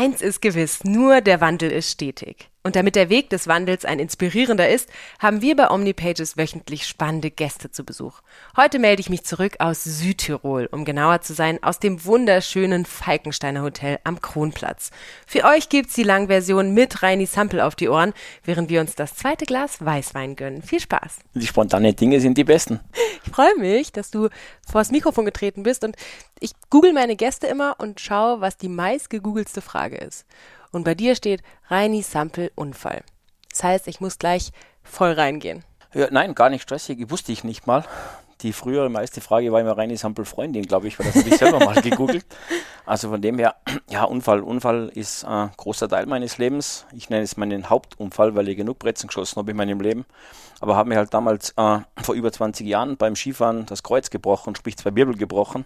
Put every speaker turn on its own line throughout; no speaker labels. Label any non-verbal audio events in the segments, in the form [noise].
Eins ist gewiss, nur der Wandel ist stetig. Und damit der Weg des Wandels ein inspirierender ist, haben wir bei OmniPages wöchentlich spannende Gäste zu Besuch. Heute melde ich mich zurück aus Südtirol, um genauer zu sein, aus dem wunderschönen Falkensteiner Hotel am Kronplatz. Für euch gibt's die Langversion mit Reini Sampel auf die Ohren, während wir uns das zweite Glas Weißwein gönnen. Viel Spaß!
Die spontanen Dinge sind die besten.
Ich freue mich, dass du vors Mikrofon getreten bist und ich google meine Gäste immer und schaue, was die meist gegoogelste Frage ist. Und bei dir steht Reini Sampel Unfall. Das heißt, ich muss gleich voll reingehen.
Ja, nein, gar nicht stressig. Wusste ich nicht mal. Die frühere meiste Frage war immer Reini Sampel Freundin, glaube ich, weil das habe ich selber mal [laughs] gegoogelt. Also von dem her, [clears throat] ja, Unfall. Unfall ist ein großer Teil meines Lebens. Ich nenne es meinen Hauptunfall, weil ich genug Brezen geschossen habe in meinem Leben. Aber habe mir halt damals äh, [clears throat] vor über 20 Jahren beim Skifahren das Kreuz gebrochen, sprich zwei Wirbel gebrochen,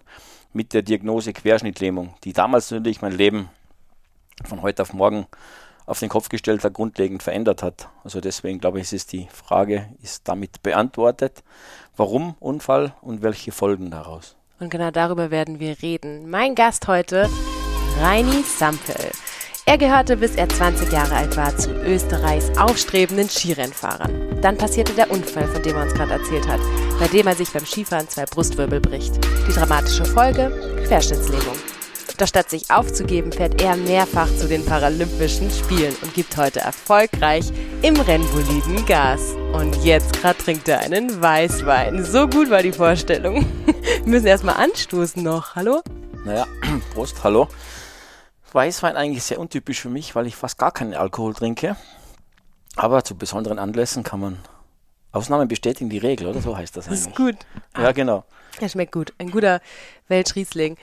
mit der Diagnose Querschnittlähmung, die damals natürlich mein Leben von heute auf morgen auf den Kopf gestellt hat, grundlegend verändert hat. Also deswegen glaube ich, ist die Frage ist damit beantwortet. Warum Unfall und welche Folgen daraus?
Und genau darüber werden wir reden. Mein Gast heute, Reini Sampel. Er gehörte, bis er 20 Jahre alt war, zu Österreichs aufstrebenden Skirennfahrern. Dann passierte der Unfall, von dem er uns gerade erzählt hat, bei dem er sich beim Skifahren zwei Brustwirbel bricht. Die dramatische Folge? Querschnittslähmung. Doch statt sich aufzugeben, fährt er mehrfach zu den Paralympischen Spielen und gibt heute erfolgreich im Rennboliden Gas. Und jetzt gerade trinkt er einen Weißwein. So gut war die Vorstellung. Wir [laughs] müssen erstmal anstoßen noch. Hallo?
Naja, [clears throat] Prost, hallo. Weißwein eigentlich sehr untypisch für mich, weil ich fast gar keinen Alkohol trinke. Aber zu besonderen Anlässen kann man Ausnahmen bestätigen die Regel, oder so heißt das eigentlich.
Das ist gut.
Ja, genau.
Er schmeckt gut. Ein guter Weltriesling.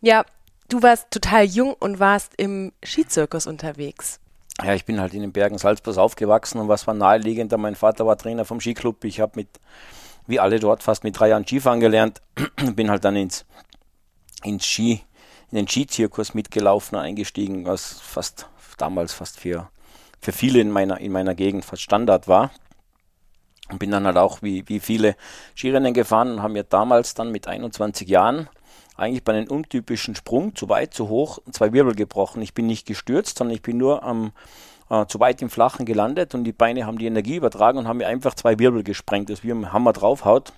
Ja, du warst total jung und warst im Skizirkus unterwegs.
Ja, ich bin halt in den Bergen Salzburg aufgewachsen und was war naheliegender? Mein Vater war Trainer vom Skiclub. Ich habe mit, wie alle dort, fast mit drei Jahren Skifahren gelernt. [clears throat] bin halt dann ins, ins Ski, in den Skizirkus mitgelaufen, eingestiegen, was fast damals fast für, für viele in meiner, in meiner Gegend fast Standard war. Und bin dann halt auch wie, wie viele Skirennen gefahren und haben mir damals dann mit 21 Jahren eigentlich bei einem untypischen Sprung, zu weit, zu hoch, zwei Wirbel gebrochen. Ich bin nicht gestürzt, sondern ich bin nur am, äh, zu weit im Flachen gelandet und die Beine haben die Energie übertragen und haben mir einfach zwei Wirbel gesprengt, dass wie ein Hammer draufhaut.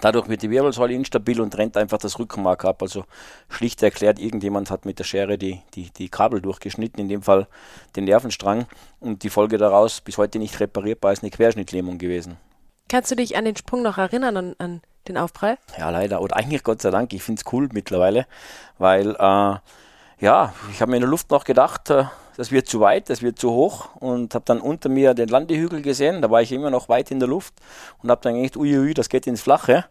Dadurch wird die Wirbelsäule instabil und trennt einfach das Rückenmark ab. Also schlicht erklärt, irgendjemand hat mit der Schere die, die, die Kabel durchgeschnitten, in dem Fall den Nervenstrang. Und die Folge daraus, bis heute nicht reparierbar, ist eine Querschnittlähmung gewesen.
Kannst du dich an den Sprung noch erinnern, an, an den Aufprall?
Ja, leider. Oder eigentlich Gott sei Dank. Ich finde es cool mittlerweile, weil äh, ja, ich habe mir in der Luft noch gedacht, äh, das wird zu weit, das wird zu hoch und habe dann unter mir den Landehügel gesehen. Da war ich immer noch weit in der Luft und habe dann gedacht, uiui, das geht ins Flache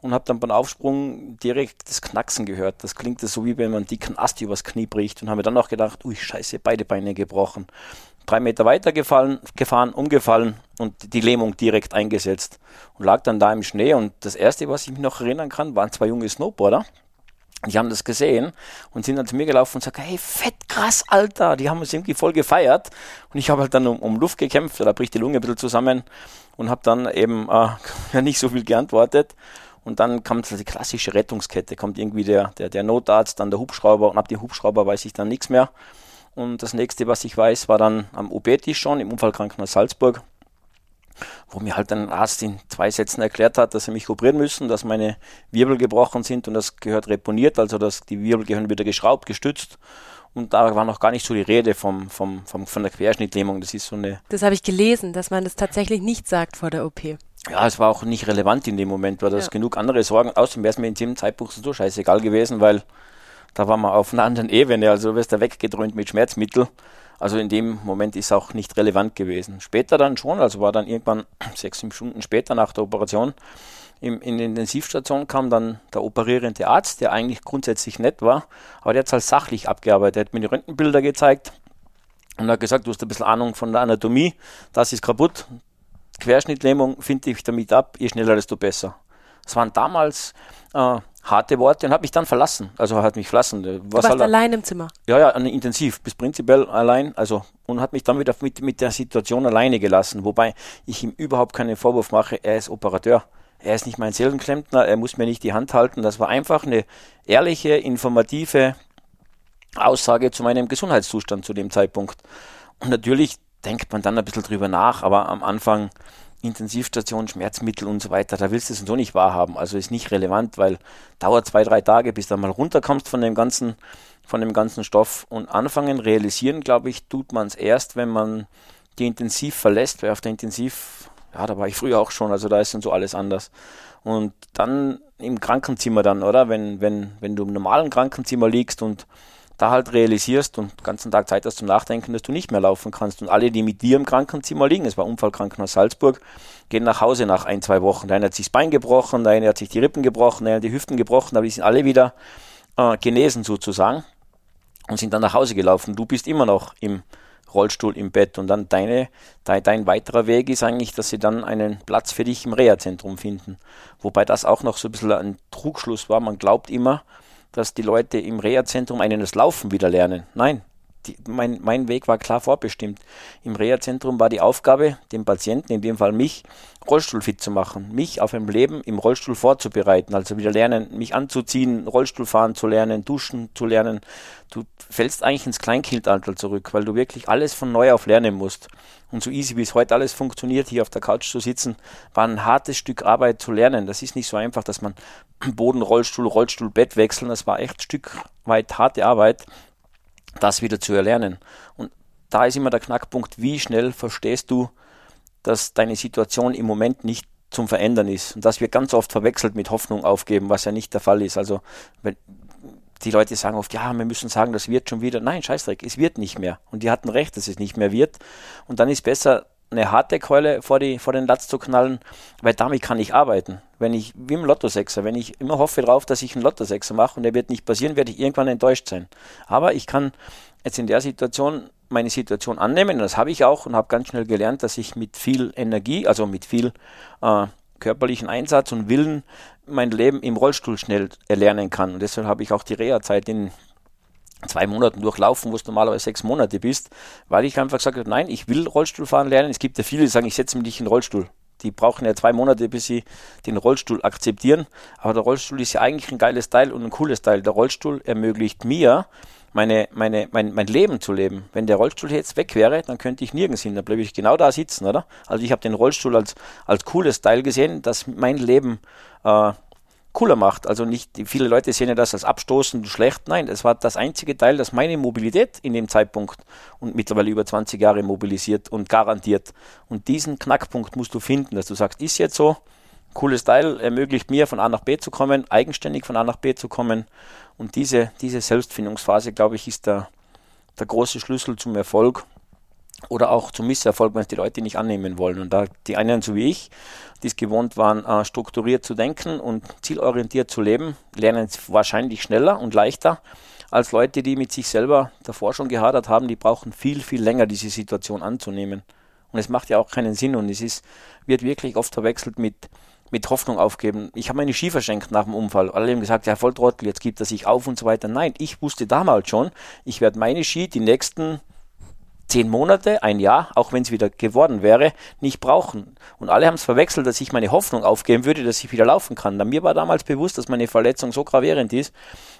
und habe dann beim Aufsprung direkt das Knacksen gehört. Das klingt so wie wenn man einen dicken Ast übers Knie bricht und habe mir dann auch gedacht, ui, scheiße, beide Beine gebrochen. Drei Meter weiter gefallen, gefahren, umgefallen und die Lähmung direkt eingesetzt und lag dann da im Schnee und das erste, was ich mich noch erinnern kann, waren zwei junge Snowboarder. Die haben das gesehen und sind dann zu mir gelaufen und sagen, hey, fett krass, Alter. Die haben uns irgendwie voll gefeiert. Und ich habe halt dann um, um, Luft gekämpft, da bricht die Lunge ein bisschen zusammen und habe dann eben äh, [laughs] nicht so viel geantwortet. Und dann kommt die klassische Rettungskette, kommt irgendwie der, der, der Notarzt, dann der Hubschrauber und ab dem Hubschrauber weiß ich dann nichts mehr. Und das nächste, was ich weiß, war dann am OP-Tisch schon im Unfallkrankenhaus Salzburg, wo mir halt ein Arzt in zwei Sätzen erklärt hat, dass sie mich operieren müssen, dass meine Wirbel gebrochen sind und das gehört reponiert, also dass die Wirbel gehören wieder geschraubt, gestützt. Und da war noch gar nicht so die Rede vom, vom, vom, von der Querschnittlähmung. Das ist so eine.
Das habe ich gelesen, dass man das tatsächlich nicht sagt vor der OP.
Ja, es war auch nicht relevant in dem Moment, weil das ja. genug andere Sorgen. Außerdem wäre es mir in dem Zeitpunkt so scheißegal gewesen, weil da waren wir auf einer anderen Ebene. Also du wirst da weggedröhnt mit Schmerzmittel. Also in dem Moment ist auch nicht relevant gewesen. Später dann schon, also war dann irgendwann [clears throat] sechs, sieben Stunden später nach der Operation im, in die Intensivstation kam dann der operierende Arzt, der eigentlich grundsätzlich nett war, aber der hat es halt sachlich abgearbeitet. Er hat mir die Röntgenbilder gezeigt und hat gesagt, du hast ein bisschen Ahnung von der Anatomie, das ist kaputt. Querschnittlähmung finde ich damit ab, je schneller, desto besser. Das waren damals äh, harte Worte und hat mich dann verlassen. Also hat mich verlassen.
Was du warst allein im Zimmer?
Ja, ja, intensiv, bis prinzipiell allein. Also und hat mich dann wieder mit, mit der Situation alleine gelassen. Wobei ich ihm überhaupt keinen Vorwurf mache. Er ist Operateur. Er ist nicht mein Seelenklempner. Er muss mir nicht die Hand halten. Das war einfach eine ehrliche, informative Aussage zu meinem Gesundheitszustand zu dem Zeitpunkt. Und natürlich denkt man dann ein bisschen drüber nach, aber am Anfang Intensivstation, Schmerzmittel und so weiter, da willst du es so nicht wahrhaben. Also ist nicht relevant, weil dauert zwei, drei Tage, bis du mal runterkommst von dem ganzen, von dem ganzen Stoff und anfangen, realisieren, glaube ich, tut man es erst, wenn man die Intensiv verlässt, weil auf der Intensiv, ja, da war ich früher auch schon, also da ist dann so alles anders. Und dann im Krankenzimmer dann, oder? Wenn, wenn, wenn du im normalen Krankenzimmer liegst und da halt realisierst und den ganzen Tag Zeit hast zum Nachdenken, dass du nicht mehr laufen kannst. Und alle, die mit dir im Krankenzimmer liegen, es war Unfallkrankenhaus Salzburg, gehen nach Hause nach ein, zwei Wochen. Der eine hat sich das Bein gebrochen, der eine hat sich die Rippen gebrochen, der eine hat die Hüften gebrochen, aber die sind alle wieder äh, genesen sozusagen und sind dann nach Hause gelaufen. Du bist immer noch im Rollstuhl im Bett und dann deine, dein, dein weiterer Weg ist eigentlich, dass sie dann einen Platz für dich im Reha-Zentrum finden. Wobei das auch noch so ein bisschen ein Trugschluss war. Man glaubt immer, dass die Leute im Reha-Zentrum einen das Laufen wieder lernen. Nein, die, mein, mein Weg war klar vorbestimmt. Im Reha-Zentrum war die Aufgabe, den Patienten, in dem Fall mich, Rollstuhlfit zu machen, mich auf ein Leben im Rollstuhl vorzubereiten, also wieder lernen, mich anzuziehen, Rollstuhl fahren zu lernen, duschen zu lernen. Du fällst eigentlich ins Kleinkindalter zurück, weil du wirklich alles von neu auf lernen musst. Und so easy wie es heute alles funktioniert, hier auf der Couch zu sitzen, war ein hartes Stück Arbeit zu lernen. Das ist nicht so einfach, dass man [clears throat] Boden, Rollstuhl, Rollstuhl, Bett wechseln. Das war echt ein Stück weit harte Arbeit das wieder zu erlernen. Und da ist immer der Knackpunkt, wie schnell verstehst du, dass deine Situation im Moment nicht zum Verändern ist. Und das wird ganz oft verwechselt mit Hoffnung aufgeben, was ja nicht der Fall ist. Also die Leute sagen oft, ja, wir müssen sagen, das wird schon wieder. Nein, Scheißdreck, es wird nicht mehr. Und die hatten recht, dass es nicht mehr wird. Und dann ist besser, eine harte Keule vor, die, vor den Latz zu knallen, weil damit kann ich arbeiten. Wenn ich, wie im Lottosechser, wenn ich immer hoffe darauf, dass ich einen Lottosechser mache und der wird nicht passieren, werde ich irgendwann enttäuscht sein. Aber ich kann jetzt in der Situation meine Situation annehmen das habe ich auch und habe ganz schnell gelernt, dass ich mit viel Energie, also mit viel äh, körperlichen Einsatz und Willen mein Leben im Rollstuhl schnell erlernen kann. Und deshalb habe ich auch die Reha-Zeit in zwei Monaten durchlaufen, wo du normalerweise sechs Monate bist, weil ich einfach gesagt habe, nein, ich will Rollstuhl fahren lernen. Es gibt ja viele, die sagen, ich setze mich in den Rollstuhl. Die brauchen ja zwei Monate, bis sie den Rollstuhl akzeptieren. Aber der Rollstuhl ist ja eigentlich ein geiles Teil und ein cooles Teil. Der Rollstuhl ermöglicht mir, meine, meine, mein, mein Leben zu leben. Wenn der Rollstuhl jetzt weg wäre, dann könnte ich nirgends hin. Dann bleibe ich genau da sitzen, oder? Also ich habe den Rollstuhl als, als cooles Teil gesehen, das mein Leben äh, cooler macht. Also nicht, viele Leute sehen ja das als abstoßend schlecht. Nein, es war das einzige Teil, das meine Mobilität in dem Zeitpunkt und mittlerweile über 20 Jahre mobilisiert und garantiert. Und diesen Knackpunkt musst du finden, dass du sagst, ist jetzt so, cooles Teil, ermöglicht mir von A nach B zu kommen, eigenständig von A nach B zu kommen. Und diese, diese Selbstfindungsphase, glaube ich, ist der, der große Schlüssel zum Erfolg oder auch zum Misserfolg, wenn es die Leute nicht annehmen wollen. Und da die einen, so wie ich, die es gewohnt waren, äh, strukturiert zu denken und zielorientiert zu leben, lernen es wahrscheinlich schneller und leichter als Leute, die mit sich selber davor schon gehadert haben, die brauchen viel, viel länger, diese Situation anzunehmen. Und es macht ja auch keinen Sinn und es ist, wird wirklich oft verwechselt mit, mit Hoffnung aufgeben. Ich habe meine Ski verschenkt nach dem Unfall. Alle haben gesagt, ja, Volltrottel, jetzt gibt er sich auf und so weiter. Nein, ich wusste damals schon, ich werde meine Ski die nächsten zehn Monate, ein Jahr, auch wenn es wieder geworden wäre, nicht brauchen. Und alle haben es verwechselt, dass ich meine Hoffnung aufgeben würde, dass ich wieder laufen kann. Da mir war damals bewusst, dass meine Verletzung so gravierend ist,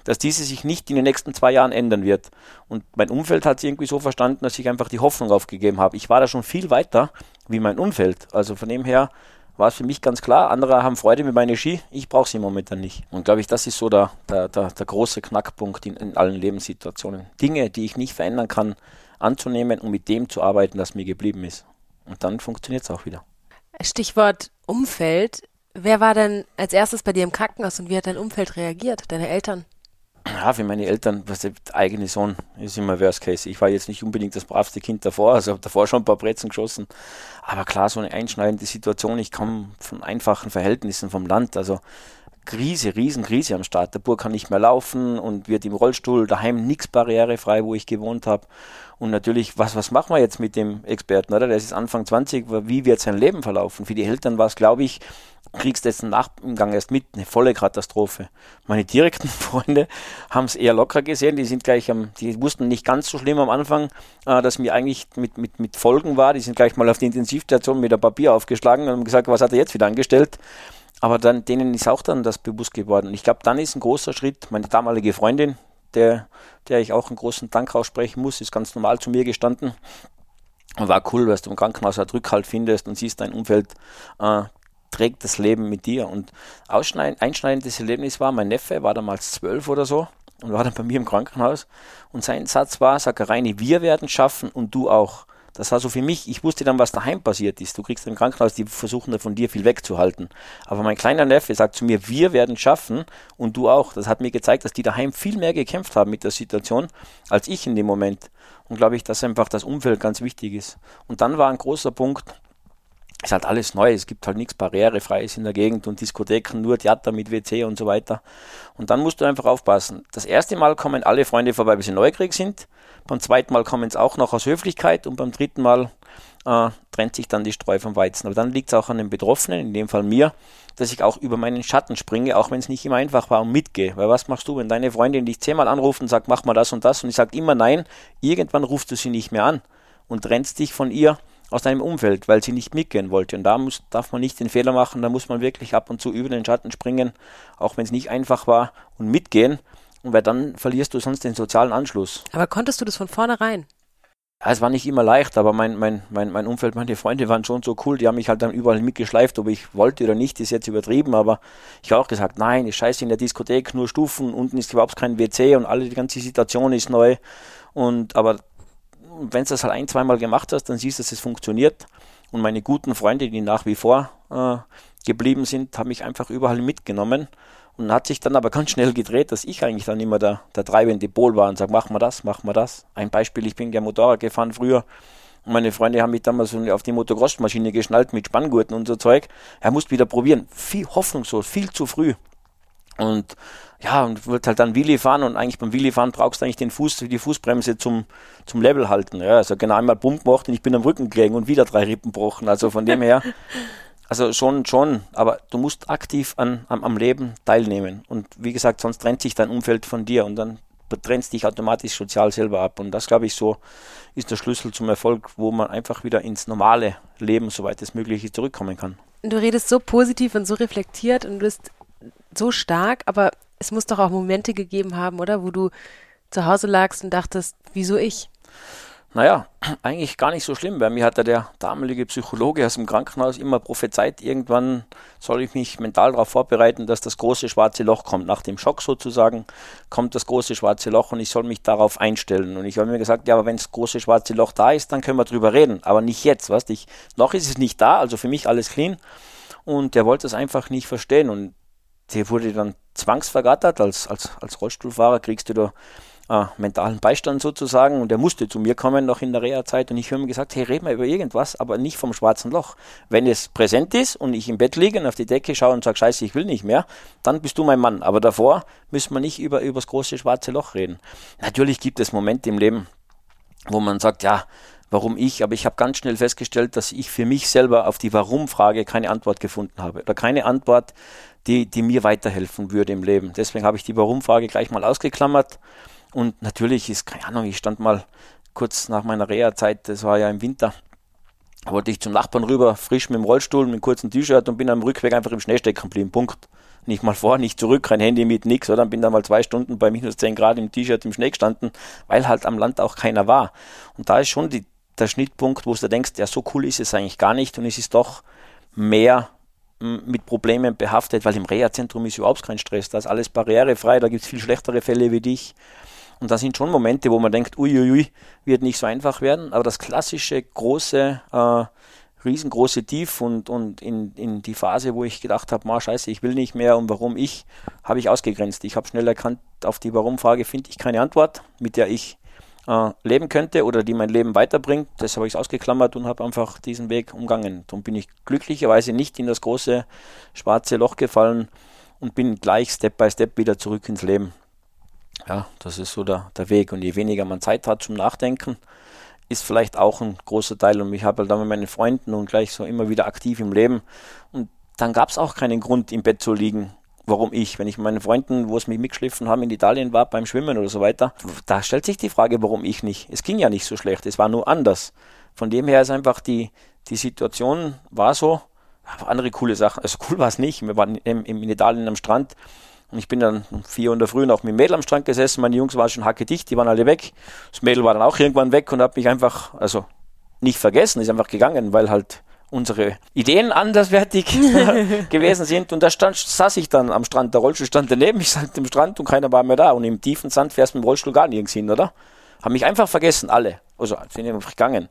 dass diese sich nicht in den nächsten zwei Jahren ändern wird. Und mein Umfeld hat es irgendwie so verstanden, dass ich einfach die Hoffnung aufgegeben habe. Ich war da schon viel weiter wie mein Umfeld. Also von dem her war es für mich ganz klar. Andere haben Freude mit meinen Ski, ich brauche sie momentan nicht. Und glaube ich, das ist so der, der, der, der große Knackpunkt in, in allen Lebenssituationen. Dinge, die ich nicht verändern kann, anzunehmen und mit dem zu arbeiten, das mir geblieben ist. Und dann funktioniert es auch wieder.
Stichwort Umfeld. Wer war denn als erstes bei dir im Krankenhaus und wie hat dein Umfeld reagiert? Deine Eltern?
Ja, für meine Eltern, was der eigene Sohn ist immer Worst Case. Ich war jetzt nicht unbedingt das bravste Kind davor, also habe davor schon ein paar Brezen geschossen. Aber klar, so eine einschneidende Situation. Ich komme von einfachen Verhältnissen vom Land. Also Krise, Riesenkrise am Start. Der Bur kann nicht mehr laufen und wird im Rollstuhl, daheim nichts barrierefrei, wo ich gewohnt habe. Und natürlich, was, was machen wir jetzt mit dem Experten, oder? Der ist Anfang 20, wie wird sein Leben verlaufen? Für die Eltern war es, glaube ich, kriegst jetzt einen Nachgang erst mit, eine volle Katastrophe. Meine direkten [laughs] Freunde haben es eher locker gesehen, die sind gleich am, die wussten nicht ganz so schlimm am Anfang, äh, dass mir eigentlich mit, mit, mit Folgen war. Die sind gleich mal auf die Intensivstation mit der Papier aufgeschlagen und haben gesagt, was hat er jetzt wieder angestellt? Aber dann, denen ist auch dann das bewusst geworden. Und ich glaube, dann ist ein großer Schritt, meine damalige Freundin, der, der ich auch einen großen Dank aussprechen muss, ist ganz normal zu mir gestanden. Und war cool, dass du im Krankenhaus halt Rückhalt findest und siehst, dein Umfeld äh, trägt das Leben mit dir. Und einschneidendes Erlebnis war, mein Neffe war damals zwölf oder so und war dann bei mir im Krankenhaus. Und sein Satz war, sag Reini, wir werden schaffen und du auch. Das war so für mich, ich wusste dann, was daheim passiert ist. Du kriegst im Krankenhaus, die versuchen da von dir viel wegzuhalten. Aber mein kleiner Neffe sagt zu mir, wir werden schaffen und du auch. Das hat mir gezeigt, dass die daheim viel mehr gekämpft haben mit der Situation, als ich in dem Moment. Und glaube ich, dass einfach das Umfeld ganz wichtig ist. Und dann war ein großer Punkt, ist halt alles neu. Es gibt halt nichts Barrierefreies in der Gegend und Diskotheken, nur Theater mit WC und so weiter. Und dann musst du einfach aufpassen. Das erste Mal kommen alle Freunde vorbei, weil sie neugierig sind. Beim zweiten Mal kommen es auch noch aus Höflichkeit und beim dritten Mal äh, trennt sich dann die Streu vom Weizen. Aber dann liegt es auch an den Betroffenen, in dem Fall mir, dass ich auch über meinen Schatten springe, auch wenn es nicht immer einfach war und mitgehe. Weil was machst du, wenn deine Freundin dich zehnmal anruft und sagt, mach mal das und das und ich sage immer nein, irgendwann rufst du sie nicht mehr an und trennst dich von ihr aus deinem Umfeld, weil sie nicht mitgehen wollte. Und da muss, darf man nicht den Fehler machen, da muss man wirklich ab und zu über den Schatten springen, auch wenn es nicht einfach war, und mitgehen. Und weil dann verlierst du sonst den sozialen Anschluss.
Aber konntest du das von vornherein?
Ja, es war nicht immer leicht, aber mein, mein, mein, mein Umfeld, meine Freunde waren schon so cool, die haben mich halt dann überall mitgeschleift, ob ich wollte oder nicht, ist jetzt übertrieben, aber ich habe auch gesagt, nein, ist scheiße in der Diskothek, nur Stufen, unten ist überhaupt kein WC und alle, die ganze Situation ist neu. Und aber wenn du das halt ein, zweimal gemacht hast, dann siehst du, dass es funktioniert. Und meine guten Freunde, die nach wie vor äh, geblieben sind, haben mich einfach überall mitgenommen. Und hat sich dann aber ganz schnell gedreht, dass ich eigentlich dann immer der, der treibende Pol war und sage, mach mal das, mach mal das. Ein Beispiel, ich bin ja Motorrad gefahren früher. Und meine Freunde haben mich damals auf die Motocross-Maschine geschnallt mit Spanngurten und so Zeug. Er musste wieder probieren. Viel hoffnungslos, viel zu früh. Und ja, und wird halt dann Willi fahren und eigentlich beim Willi fahren brauchst du eigentlich den Fuß, die Fußbremse zum, zum Level halten. Ja, also genau einmal Pump gemacht und ich bin am Rücken gelegen und wieder drei Rippen gebrochen. Also von dem her, [laughs] also schon, schon, aber du musst aktiv an, am, am Leben teilnehmen. Und wie gesagt, sonst trennt sich dein Umfeld von dir und dann trennst dich automatisch sozial selber ab. Und das, glaube ich, so ist der Schlüssel zum Erfolg, wo man einfach wieder ins normale Leben, soweit es möglich ist, zurückkommen kann.
Du redest so positiv und so reflektiert und du bist so stark, aber es muss doch auch Momente gegeben haben, oder? Wo du zu Hause lagst und dachtest, wieso ich?
Naja, [clears throat] eigentlich gar nicht so schlimm. Bei mir hat ja der damalige Psychologe aus dem Krankenhaus immer prophezeit, irgendwann soll ich mich mental darauf vorbereiten, dass das große schwarze Loch kommt. Nach dem Schock sozusagen kommt das große schwarze Loch und ich soll mich darauf einstellen. Und ich habe mir gesagt, ja, aber wenn das große schwarze Loch da ist, dann können wir drüber reden. Aber nicht jetzt, weißt ich. Noch ist es nicht da, also für mich alles clean. Und der wollte es einfach nicht verstehen. Und der wurde dann zwangsvergattert. Als, als, als Rollstuhlfahrer kriegst du da äh, mentalen Beistand sozusagen und der musste zu mir kommen noch in der Reha-Zeit und ich habe ihm gesagt, hey, red mal über irgendwas, aber nicht vom schwarzen Loch. Wenn es präsent ist und ich im Bett liege und auf die Decke schaue und sage, scheiße, ich will nicht mehr, dann bist du mein Mann. Aber davor müssen wir nicht über, über das große schwarze Loch reden. Natürlich gibt es Momente im Leben, wo man sagt, ja, warum ich, aber ich habe ganz schnell festgestellt, dass ich für mich selber auf die Warum-Frage keine Antwort gefunden habe oder keine Antwort, die, die mir weiterhelfen würde im Leben. Deswegen habe ich die Warum-Frage gleich mal ausgeklammert und natürlich ist, keine Ahnung, ich stand mal kurz nach meiner Reha-Zeit, das war ja im Winter, wollte ich zum Nachbarn rüber, frisch mit dem Rollstuhl, mit einem kurzen T-Shirt und bin am Rückweg einfach im Schnee stecken geblieben. Punkt. Nicht mal vor, nicht zurück, kein Handy mit, nix, oder? Bin da mal zwei Stunden bei minus 10 Grad im T-Shirt im Schnee gestanden, weil halt am Land auch keiner war. Und da ist schon die, der Schnittpunkt, wo du denkst, ja, so cool ist es eigentlich gar nicht und es ist doch mehr mit Problemen behaftet, weil im Reha-Zentrum ist überhaupt kein Stress, da ist alles barrierefrei, da gibt es viel schlechtere Fälle wie dich. Und da sind schon Momente, wo man denkt, uiuiui, wird nicht so einfach werden, aber das klassische, große, äh, riesengroße Tief und, und in, in die Phase, wo ich gedacht habe, scheiße, ich will nicht mehr und warum ich, habe ich ausgegrenzt. Ich habe schnell erkannt, auf die Warum-Frage finde ich keine Antwort, mit der ich äh, leben könnte oder die mein Leben weiterbringt. Das habe ich ausgeklammert und habe einfach diesen Weg umgangen. Darum bin ich glücklicherweise nicht in das große schwarze Loch gefallen und bin gleich Step by Step wieder zurück ins Leben. Ja, das ist so der, der Weg. Und je weniger man Zeit hat zum Nachdenken, ist vielleicht auch ein großer Teil. Und ich habe halt dann mit meinen Freunden und gleich so immer wieder aktiv im Leben. Und dann gab es auch keinen Grund, im Bett zu liegen warum ich? Wenn ich meinen Freunden, wo es mich mitgeschliffen haben, in Italien war beim Schwimmen oder so weiter, da stellt sich die Frage, warum ich nicht? Es ging ja nicht so schlecht, es war nur anders. Von dem her ist einfach die, die Situation war so, andere coole Sachen. Also cool war es nicht. Wir waren in, in Italien am Strand Und ich bin dann um vier Uhr in der Früh noch mit dem Mädel am Strand gesessen. Meine Jungs waren schon hackedicht, die waren alle weg. Das Mädel war dann auch irgendwann weg und hat mich einfach, also nicht vergessen, ist einfach gegangen, weil halt unsere Ideen anderswertig [laughs] gewesen sind. Und da stand, saß ich dann am Strand. Der Rollstuhl stand daneben, ich stand am Strand und keiner war mehr da. Und im tiefen Sand fährst du mit dem Rollstuhl gar nirgends hin, oder? Haben mich einfach vergessen, alle. Also sind einfach gegangen.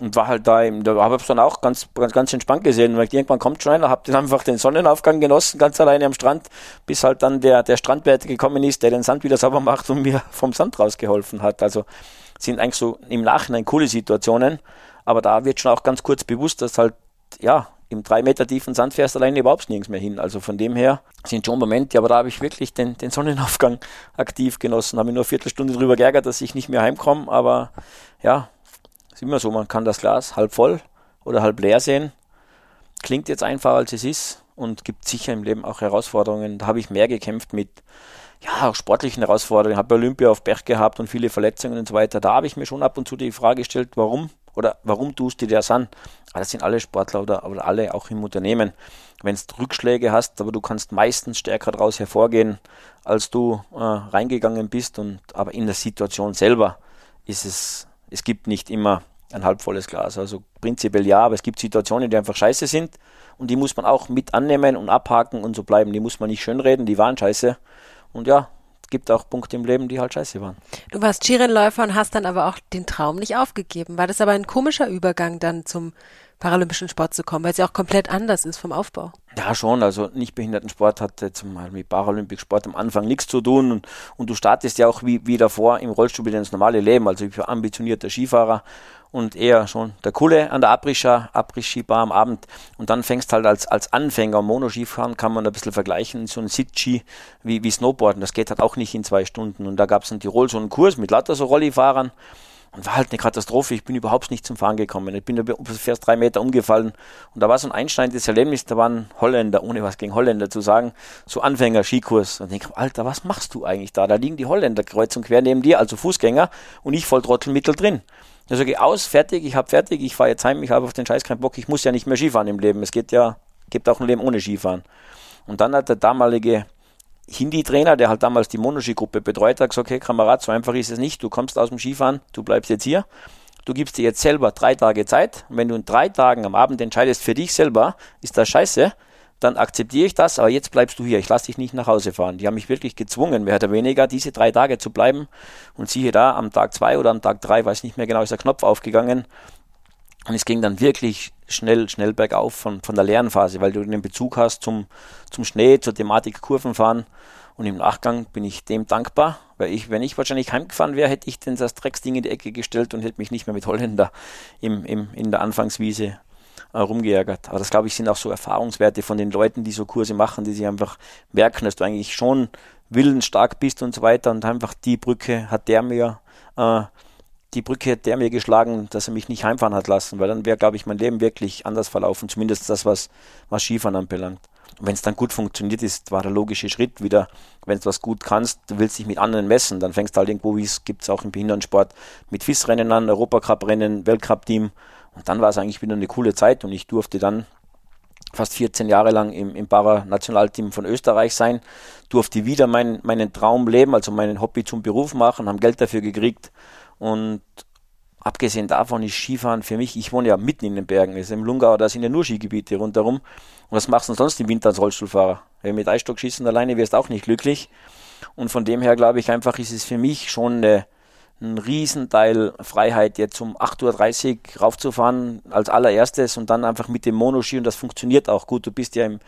Und war halt da, im, da habe ich dann auch ganz, ganz, ganz entspannt gesehen, weil irgendwann kommt schon einer, hab dann einfach den Sonnenaufgang genossen, ganz alleine am Strand, bis halt dann der, der Strandwärter gekommen ist, der den Sand wieder sauber macht und mir [laughs] vom Sand rausgeholfen hat. Also sind eigentlich so im Nachhinein coole Situationen, aber da wird schon auch ganz kurz bewusst, dass halt, ja, im drei Meter tiefen Sand fährst alleine überhaupt nirgends mehr hin. Also von dem her sind schon Momente, aber da habe ich wirklich den, den Sonnenaufgang [laughs] aktiv genossen. Habe mich nur eine Viertelstunde darüber geärgert, dass ich nicht mehr heimkomme, aber ja, ist immer so, man kann das Glas halb voll oder halb leer sehen. Klingt jetzt einfacher als es ist und gibt sicher im Leben auch Herausforderungen. Da habe ich mehr gekämpft mit ja, auch sportlichen Herausforderungen. Habe Olympia auf Berg gehabt und viele Verletzungen und so weiter. Da habe ich mir schon ab und zu die Frage gestellt, warum oder warum tust du dir das an? Aber das sind alle Sportler oder, oder alle auch im Unternehmen. Wenn du Rückschläge hast, aber du kannst meistens stärker daraus hervorgehen, als du äh, reingegangen bist. Und aber in der Situation selber ist es es gibt nicht immer ein halbvolles Glas. Also prinzipiell ja, aber es gibt Situationen, die einfach scheiße sind und die muss man auch mit annehmen und abhaken und so bleiben. Die muss man nicht schönreden, die waren scheiße. Und ja, gibt auch Punkte im Leben, die halt scheiße waren.
Du warst Skirennläufer und hast dann aber auch den Traum nicht aufgegeben. War das aber ein komischer Übergang dann zum paralympischen Sport zu kommen, weil es ja auch komplett anders ist vom Aufbau.
Ja, schon. Also Nichtbehindertensport hat jetzt mal mit Paralympic-Sport am Anfang nichts zu tun und, und du startest ja auch wie, wie davor im Rollstuhl wieder ins normale Leben. Also ich war ambitionierter Skifahrer und eher schon der Kulle an der Abriss-Skibar am Abend und dann fängst halt als, als Anfänger Monoskifahren, kann man ein bisschen vergleichen, so ein Sit-Ski wie, wie Snowboarden, das geht halt auch nicht in zwei Stunden und da gab es in Tirol so einen Kurs mit lauter so Rollifahrern und war halt eine Katastrophe. Ich bin überhaupt nicht zum Fahren gekommen. Ich bin fast drei Meter umgefallen. Und da war so ein einschneidendes Erlebnis. Da waren Holländer, ohne was gegen Holländer zu sagen, so Anfänger-Skikurs. Und ich denke, Alter, was machst du eigentlich da? Da liegen die Holländer kreuz und quer neben dir, also Fußgänger, und ich voll Trottelmittel drin. Also geh aus, fertig, ich hab fertig, ich fahre jetzt heim, ich habe auf den Scheiß keinen Bock, ich muss ja nicht mehr Skifahren im Leben. Es geht ja, gibt auch ein Leben ohne Skifahren. Und dann hat der damalige Hindi-Trainer, der halt damals die Monoski-Gruppe betreut hat, gesagt, okay, Kamerad, so einfach ist es nicht, du kommst aus dem Skifahren, du bleibst jetzt hier, du gibst dir jetzt selber drei Tage Zeit und wenn du in drei Tagen am Abend entscheidest für dich selber, ist das scheiße, dann akzeptiere ich das, aber jetzt bleibst du hier, ich lasse dich nicht nach Hause fahren. Die haben mich wirklich gezwungen, mehr oder weniger, diese drei Tage zu bleiben und siehe da, am Tag zwei oder am Tag drei, weiß nicht mehr genau, ist der Knopf aufgegangen und es ging dann wirklich schnell, schnell bergauf von, von der Lernphase, weil du den Bezug hast zum, zum Schnee, zur Thematik Kurvenfahren. Und im Nachgang bin ich dem dankbar, weil ich, wenn ich wahrscheinlich heimgefahren wäre, hätte ich denn das Drecksding in die Ecke gestellt und hätte mich nicht mehr mit Holländer im, im, in der Anfangswiese äh, rumgeärgert. Aber das, glaube ich, sind auch so Erfahrungswerte von den Leuten, die so Kurse machen, die sich einfach merken, dass du eigentlich schon willensstark bist und so weiter und einfach die Brücke hat der mir äh, die Brücke hätte er mir geschlagen, dass er mich nicht heimfahren hat lassen, weil dann wäre, glaube ich, mein Leben wirklich anders verlaufen, zumindest das, was, was Skifahren anbelangt. Und wenn es dann gut funktioniert ist, war der logische Schritt wieder, wenn du was gut kannst, du willst dich mit anderen messen, dann fängst du halt irgendwo, wie es gibt es auch im Behindertensport, mit FIS-Rennen an, Europacup-Rennen, Weltcup-Team. Und dann war es eigentlich wieder eine coole Zeit und ich durfte dann fast 14 Jahre lang im, im Para-Nationalteam von Österreich sein, durfte wieder mein, meinen Traum leben, also meinen Hobby zum Beruf machen, haben Geld dafür gekriegt und abgesehen davon ist Skifahren für mich, ich wohne ja mitten in den Bergen, also im Lungau, da sind ja nur Skigebiete rundherum. Und was machst du sonst im Winter als Rollstuhlfahrer? Wenn mit Eisstock schießen alleine wirst du auch nicht glücklich. Und von dem her glaube ich einfach, ist es für mich schon eine, ein Riesenteil Freiheit, jetzt um 8.30 Uhr raufzufahren als allererstes und dann einfach mit dem Monoski und das funktioniert auch gut. Du bist ja im,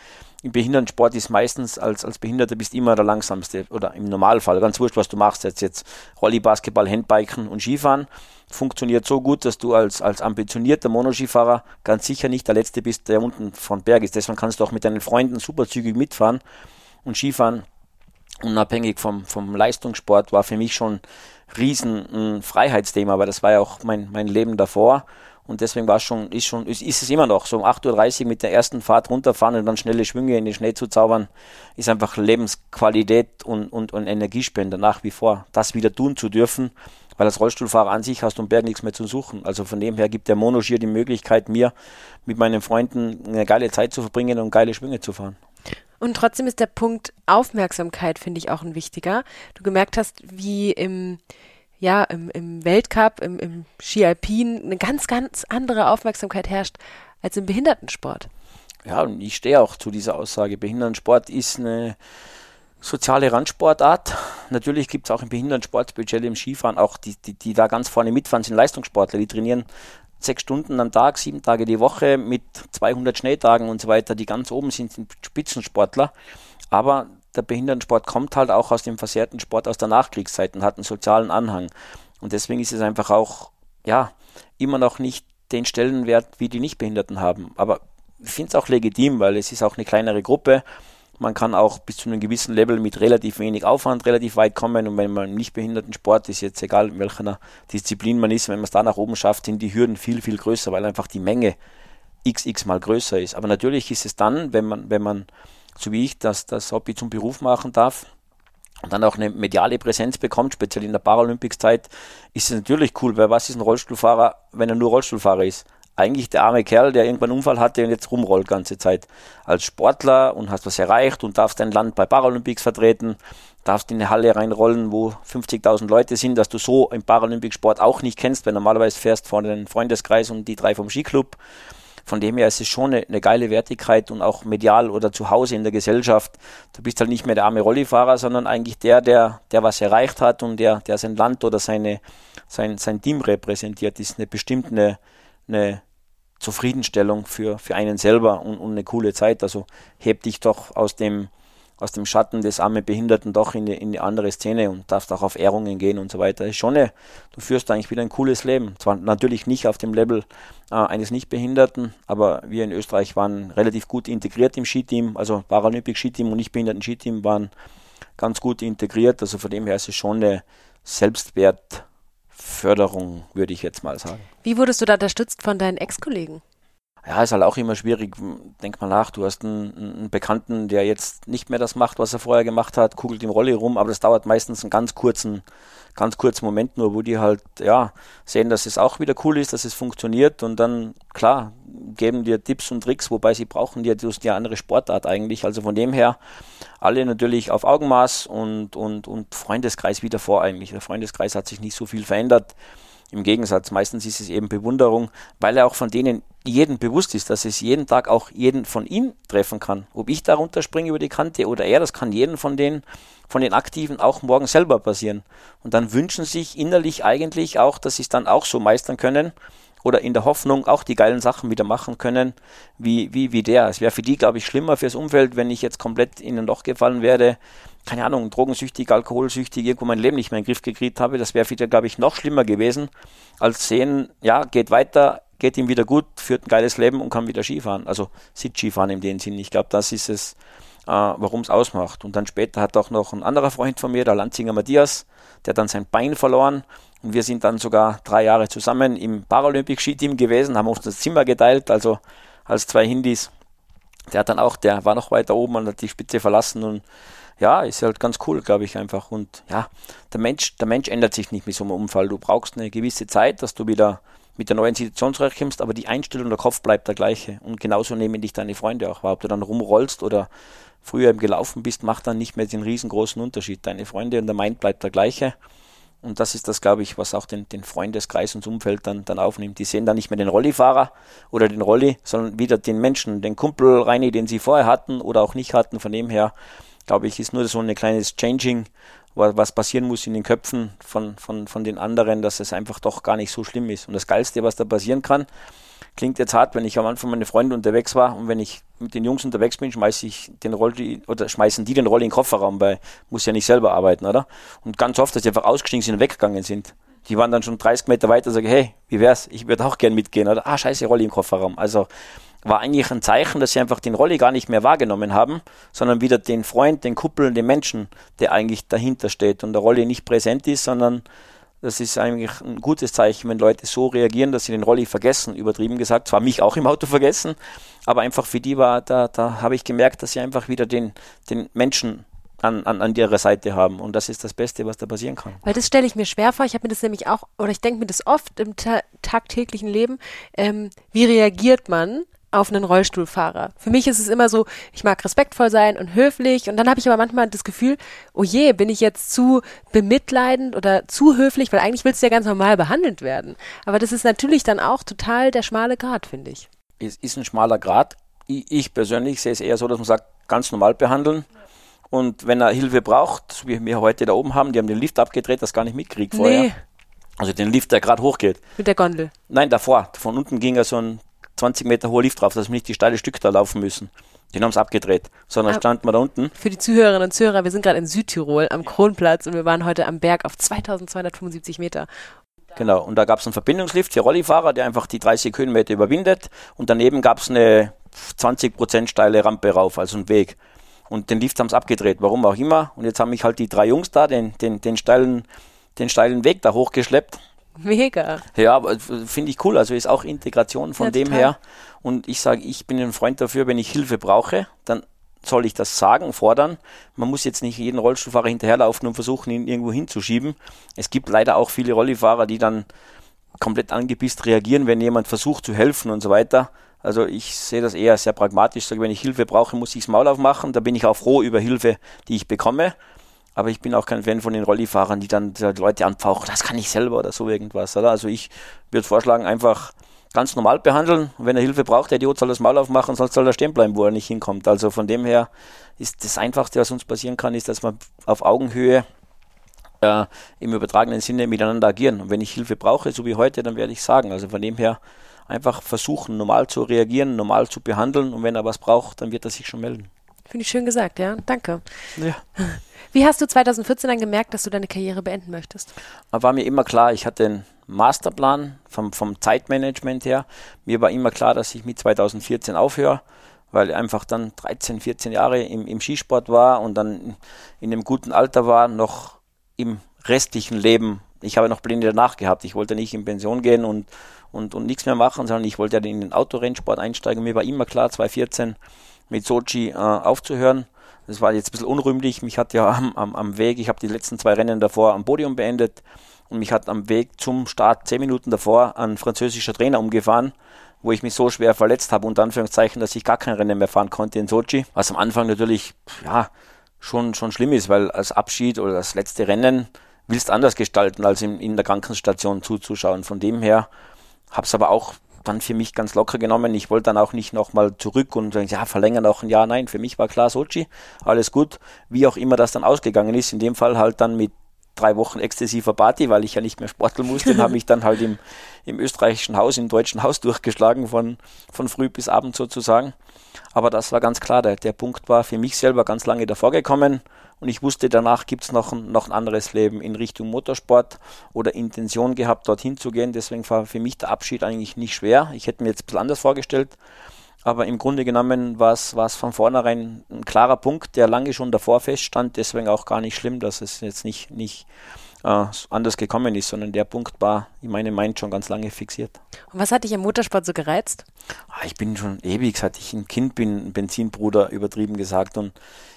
im Behindertensport ist meistens als, als Behinderter bist immer der langsamste oder im Normalfall, ganz wurscht, was du machst, jetzt, jetzt Rolli, Basketball, Handbiken und Skifahren, funktioniert so gut, dass du als, als ambitionierter Monoskifahrer ganz sicher nicht der Letzte bist, der unten von Berg ist. Deswegen kannst du auch mit deinen Freunden superzügig mitfahren und Skifahren, unabhängig vom, vom Leistungssport, war für mich schon riesen ein Freiheitsthema, weil das war ja auch mein, mein Leben davor und deswegen war es schon, ist schon, ist, ist es immer noch so um 8.30 Uhr mit der ersten Fahrt runterfahren und dann schnelle Schwünge in den Schnee zu zaubern, ist einfach Lebensqualität und, und, und Energiespender nach wie vor. Das wieder tun zu dürfen, weil als Rollstuhlfahrer an sich hast du im Berg nichts mehr zu suchen. Also von dem her gibt der Monoschier die Möglichkeit, mir mit meinen Freunden eine geile Zeit zu verbringen und geile Schwünge zu fahren.
Und trotzdem ist der Punkt Aufmerksamkeit, finde ich, auch ein wichtiger. Du gemerkt hast, wie im, ja, im, im Weltcup, im, im Ski Alpin eine ganz, ganz andere Aufmerksamkeit herrscht als im Behindertensport.
Ja, und ich stehe auch zu dieser Aussage. Behindertensport ist eine soziale Randsportart. Natürlich gibt es auch im Behindertensport, speziell im Skifahren, auch die, die, die da ganz vorne mitfahren, sind Leistungssportler. Die trainieren sechs Stunden am Tag, sieben Tage die Woche mit 200 Schneetagen und so weiter. Die ganz oben sind, sind Spitzensportler. Aber der Behindertensport kommt halt auch aus dem versehrten Sport aus der Nachkriegszeit und hat einen sozialen Anhang. Und deswegen ist es einfach auch, ja, immer noch nicht den Stellenwert, wie die Nichtbehinderten haben. Aber ich finde es auch legitim, weil es ist auch eine kleinere Gruppe. Man kann auch bis zu einem gewissen Level mit relativ wenig Aufwand relativ weit kommen. Und wenn man im nichtbehinderten Sport ist, jetzt egal in welcher Disziplin man ist, wenn man es da nach oben schafft, sind die Hürden viel, viel größer, weil einfach die Menge xx mal größer ist. Aber natürlich ist es dann, wenn man, wenn man, so wie ich, das, das Hobby zum Beruf machen darf, und dann auch eine mediale Präsenz bekommt, speziell in der Paralympics-Zeit, ist es natürlich cool, weil was ist ein Rollstuhlfahrer, wenn er nur Rollstuhlfahrer ist? Eigentlich der arme Kerl, der irgendwann einen Unfall hatte und jetzt rumrollt ganze Zeit. Als Sportler und hast was erreicht und darfst dein Land bei Paralympics vertreten, darfst in eine Halle reinrollen, wo 50.000 Leute sind, dass du so im Paralympic-Sport auch nicht kennst, weil normalerweise fährst vor den Freundeskreis und die drei vom Skiclub. Von dem her ist es schon eine, eine, geile Wertigkeit und auch medial oder zu Hause in der Gesellschaft. Du bist halt nicht mehr der arme Rollifahrer, sondern eigentlich der, der, der was erreicht hat und der, der sein Land oder seine, sein, sein Team repräsentiert, ist eine bestimmte eine Zufriedenstellung für, für einen selber und, und eine coole Zeit. Also heb dich doch aus dem, aus dem Schatten des armen Behinderten doch in, die, in eine andere Szene und darfst auch auf Ehrungen gehen und so weiter. ist schon eine, du führst eigentlich wieder ein cooles Leben. Zwar natürlich nicht auf dem Level äh, eines Nichtbehinderten, aber wir in Österreich waren relativ gut integriert im Skiteam, also Paralympic Skiteam und Nichtbehinderten Skiteam waren ganz gut integriert. Also von dem her ist es schon eine Selbstwert, Förderung, würde ich jetzt mal sagen.
Wie wurdest du da unterstützt von deinen Ex-Kollegen?
Ja, ist halt auch immer schwierig. Denk mal nach, du hast einen, einen, Bekannten, der jetzt nicht mehr das macht, was er vorher gemacht hat, kugelt im Rolli rum, aber das dauert meistens einen ganz kurzen, ganz kurzen Moment nur, wo die halt, ja, sehen, dass es auch wieder cool ist, dass es funktioniert und dann, klar, geben dir Tipps und Tricks, wobei sie brauchen dir die, die andere Sportart eigentlich. Also von dem her, alle natürlich auf Augenmaß und, und, und Freundeskreis wieder vor eigentlich. Der Freundeskreis hat sich nicht so viel verändert. Im Gegensatz, meistens ist es eben Bewunderung, weil er auch von denen jeden bewusst ist, dass es jeden Tag auch jeden von ihm treffen kann. Ob ich darunter springe über die Kante oder er, das kann jeden von den, von den Aktiven auch morgen selber passieren. Und dann wünschen sich innerlich eigentlich auch, dass sie es dann auch so meistern können oder in der Hoffnung auch die geilen Sachen wieder machen können, wie, wie, wie der. Es wäre für die, glaube ich, schlimmer fürs Umfeld, wenn ich jetzt komplett in ein Loch gefallen werde, keine Ahnung, drogensüchtig, alkoholsüchtig, irgendwo mein Leben nicht mehr in den Griff gekriegt habe. Das wäre die, glaube ich, noch schlimmer gewesen, als sehen, ja, geht weiter, geht ihm wieder gut, führt ein geiles Leben und kann wieder Skifahren. Also Sit-Skifahren in dem Sinn. Ich glaube, das ist es, äh, warum es ausmacht. Und dann später hat auch noch ein anderer Freund von mir, der Lanzinger Matthias, der hat dann sein Bein verloren und wir sind dann sogar drei Jahre zusammen im Paralympic-Skiteam gewesen, haben uns das Zimmer geteilt, also als zwei Hindis. Der hat dann auch, der war noch weiter oben und hat die Spitze verlassen und ja, ist halt ganz cool, glaube ich einfach. Und ja, der Mensch, der Mensch ändert sich nicht mit so einem Unfall. Du brauchst eine gewisse Zeit, dass du wieder mit der neuen Situation zurechtkommst, aber die Einstellung, der Kopf bleibt der gleiche. Und genauso nehmen dich deine Freunde auch wahr. Ob du dann rumrollst oder früher gelaufen bist, macht dann nicht mehr den riesengroßen Unterschied. Deine Freunde und der Mind bleibt der gleiche. Und das ist das, glaube ich, was auch den, den Freundeskreis und das Umfeld dann, dann aufnimmt. Die sehen dann nicht mehr den Rollifahrer oder den Rolli, sondern wieder den Menschen, den Kumpel Reini, den sie vorher hatten oder auch nicht hatten. Von dem her, glaube ich, ist nur so ein kleines Changing, was passieren muss in den Köpfen von, von, von den anderen, dass es einfach doch gar nicht so schlimm ist. Und das Geilste, was da passieren kann, klingt jetzt hart, wenn ich am Anfang meine Freunde unterwegs war und wenn ich mit den Jungs unterwegs bin, schmeiße ich den Rolli oder schmeißen die den Rolli in den Kofferraum, weil muss ja nicht selber arbeiten, oder? Und ganz oft, dass die einfach ausgestiegen sind und weggegangen sind. Die waren dann schon 30 Meter weiter und sagen, hey, wie wär's? Ich würde auch gern mitgehen, oder? Ah, scheiße, Rolli im Kofferraum. Also war eigentlich ein Zeichen, dass sie einfach den Rolli gar nicht mehr wahrgenommen haben, sondern wieder den Freund, den Kuppel, den Menschen, der eigentlich dahinter steht und der Rolli nicht präsent ist, sondern das ist eigentlich ein gutes Zeichen, wenn Leute so reagieren, dass sie den Rolli vergessen, übertrieben gesagt. Zwar mich auch im Auto vergessen, aber einfach für die war, da, da habe ich gemerkt, dass sie einfach wieder den, den Menschen an, an, an ihrer Seite haben. Und das ist das Beste, was da passieren kann.
Weil das stelle ich mir schwer vor. Ich habe mir das nämlich auch, oder ich denke mir das oft im ta tagtäglichen Leben. Ähm, wie reagiert man, auf einen Rollstuhlfahrer. Für mich ist es immer so, ich mag respektvoll sein und höflich und dann habe ich aber manchmal das Gefühl, oh je, bin ich jetzt zu bemitleidend oder zu höflich, weil eigentlich willst du ja ganz normal behandelt werden. Aber das ist natürlich dann auch total der schmale Grat, finde ich.
Es ist ein schmaler Grat. Ich persönlich sehe es eher so, dass man sagt, ganz normal behandeln. Und wenn er Hilfe braucht, so wie wir heute da oben haben, die haben den Lift abgedreht, das gar nicht mitkriegt vorher. Nee. Also den Lift, der gerade hochgeht.
Mit der Gondel?
Nein, davor. Von unten ging ja so ein 20 Meter hoher Lift drauf, dass wir nicht die steile Stück da laufen müssen. Den haben sie abgedreht, sondern ah, standen wir da unten.
Für die Zuhörerinnen und Zuhörer, wir sind gerade in Südtirol am Kronplatz und wir waren heute am Berg auf 2275 Meter.
Genau, und da gab es einen Verbindungslift für Rollifahrer, der einfach die 30 Höhenmeter überwindet. Und daneben gab es eine 20% steile Rampe rauf, also einen Weg. Und den Lift haben sie abgedreht, warum auch immer. Und jetzt haben mich halt die drei Jungs da den, den, den, steilen, den steilen Weg da hochgeschleppt. [laughs]
Mega.
Ja, äh, finde ich cool. Also ist auch Integration von ja, dem total. her. Und ich sage, ich bin ein Freund dafür, wenn ich Hilfe brauche, dann soll ich das sagen, fordern. Man muss jetzt nicht jeden Rollstuhlfahrer hinterherlaufen und versuchen, ihn irgendwo hinzuschieben. Es gibt leider auch viele Rollifahrer, die dann komplett angepisst reagieren, wenn jemand versucht zu helfen und so weiter. Also ich sehe das eher sehr pragmatisch. Sage, wenn ich Hilfe brauche, muss ich das Maul aufmachen. Da bin ich auch froh über Hilfe, die ich bekomme. Aber ich bin auch kein Fan von den Rollifahrern, die dann die Leute anfauchen, das kann ich selber oder so irgendwas. Oder? Also ich würde vorschlagen, einfach ganz normal behandeln. Und wenn er Hilfe braucht, der Idiot soll das Maul aufmachen, sonst soll er stehen bleiben, wo er nicht hinkommt. Also von dem her ist das Einfachste, was uns passieren kann, ist, dass wir auf Augenhöhe äh, im übertragenen Sinne miteinander agieren. Und wenn ich Hilfe brauche, so wie heute, dann werde ich sagen. Also von dem her einfach versuchen, normal zu reagieren, normal zu behandeln. Und wenn er was braucht, dann wird er sich schon melden.
Finde ich schön gesagt, ja. Danke. Ja. [laughs] Wie hast du 2014 dann gemerkt, dass du deine Karriere beenden möchtest?
War mir immer klar, ich hatte einen Masterplan vom, vom Zeitmanagement her. Mir war immer klar, dass ich mit 2014 aufhöre, weil ich einfach dann 13, 14 Jahre im, im Skisport war und dann in einem guten Alter war, noch im restlichen Leben. Ich habe noch Pläne danach gehabt. Ich wollte nicht in Pension gehen und, und, und nichts mehr machen, sondern ich wollte ja in den Autorennsport einsteigen. Mir war immer klar, 2014 mit Sochi äh, aufzuhören. Das war jetzt ein bisschen unrühmlich. Mich hat ja am, am, am Weg, ich habe die letzten zwei Rennen davor am Podium beendet und mich hat am Weg zum Start zehn Minuten davor ein französischer Trainer umgefahren, wo ich mich so schwer verletzt habe, unter Anführungszeichen, dass ich gar kein Rennen mehr fahren konnte in Sochi. Was am Anfang natürlich, ja, schon, schon schlimm ist, weil als Abschied oder das letzte Rennen willst anders gestalten, als in, in der Krankenstation zuzuschauen. Von dem her habe es aber auch dann für mich ganz locker genommen. Ich wollte dann auch nicht nochmal zurück und sagen, ja, verlängern noch ein Jahr. Nein, für mich war klar Sochi, alles gut. Wie auch immer das dann ausgegangen ist. In dem Fall halt dann mit drei Wochen exzessiver Party, weil ich ja nicht mehr sporteln musste [laughs] habe mich dann halt im, im österreichischen Haus, im deutschen Haus durchgeschlagen, von, von früh bis abend sozusagen. Aber das war ganz klar, der, der Punkt war für mich selber ganz lange davor gekommen und ich wusste, danach gibt es noch, ein, noch ein anderes Leben in Richtung Motorsport oder Intention gehabt, dorthin zu gehen. Deswegen war für mich der Abschied eigentlich nicht schwer. Ich hätte mir jetzt ein bisschen anders vorgestellt. Aber im Grunde genommen war es von vornherein ein klarer Punkt, der lange schon davor feststand. Deswegen auch gar nicht schlimm, dass es jetzt nicht, nicht äh, anders gekommen ist, sondern der Punkt war in meinem Mind schon ganz lange fixiert.
Und was hat dich im Motorsport so gereizt?
Ah, ich bin schon ewig, seit ich ein Kind bin, ein Benzinbruder übertrieben gesagt und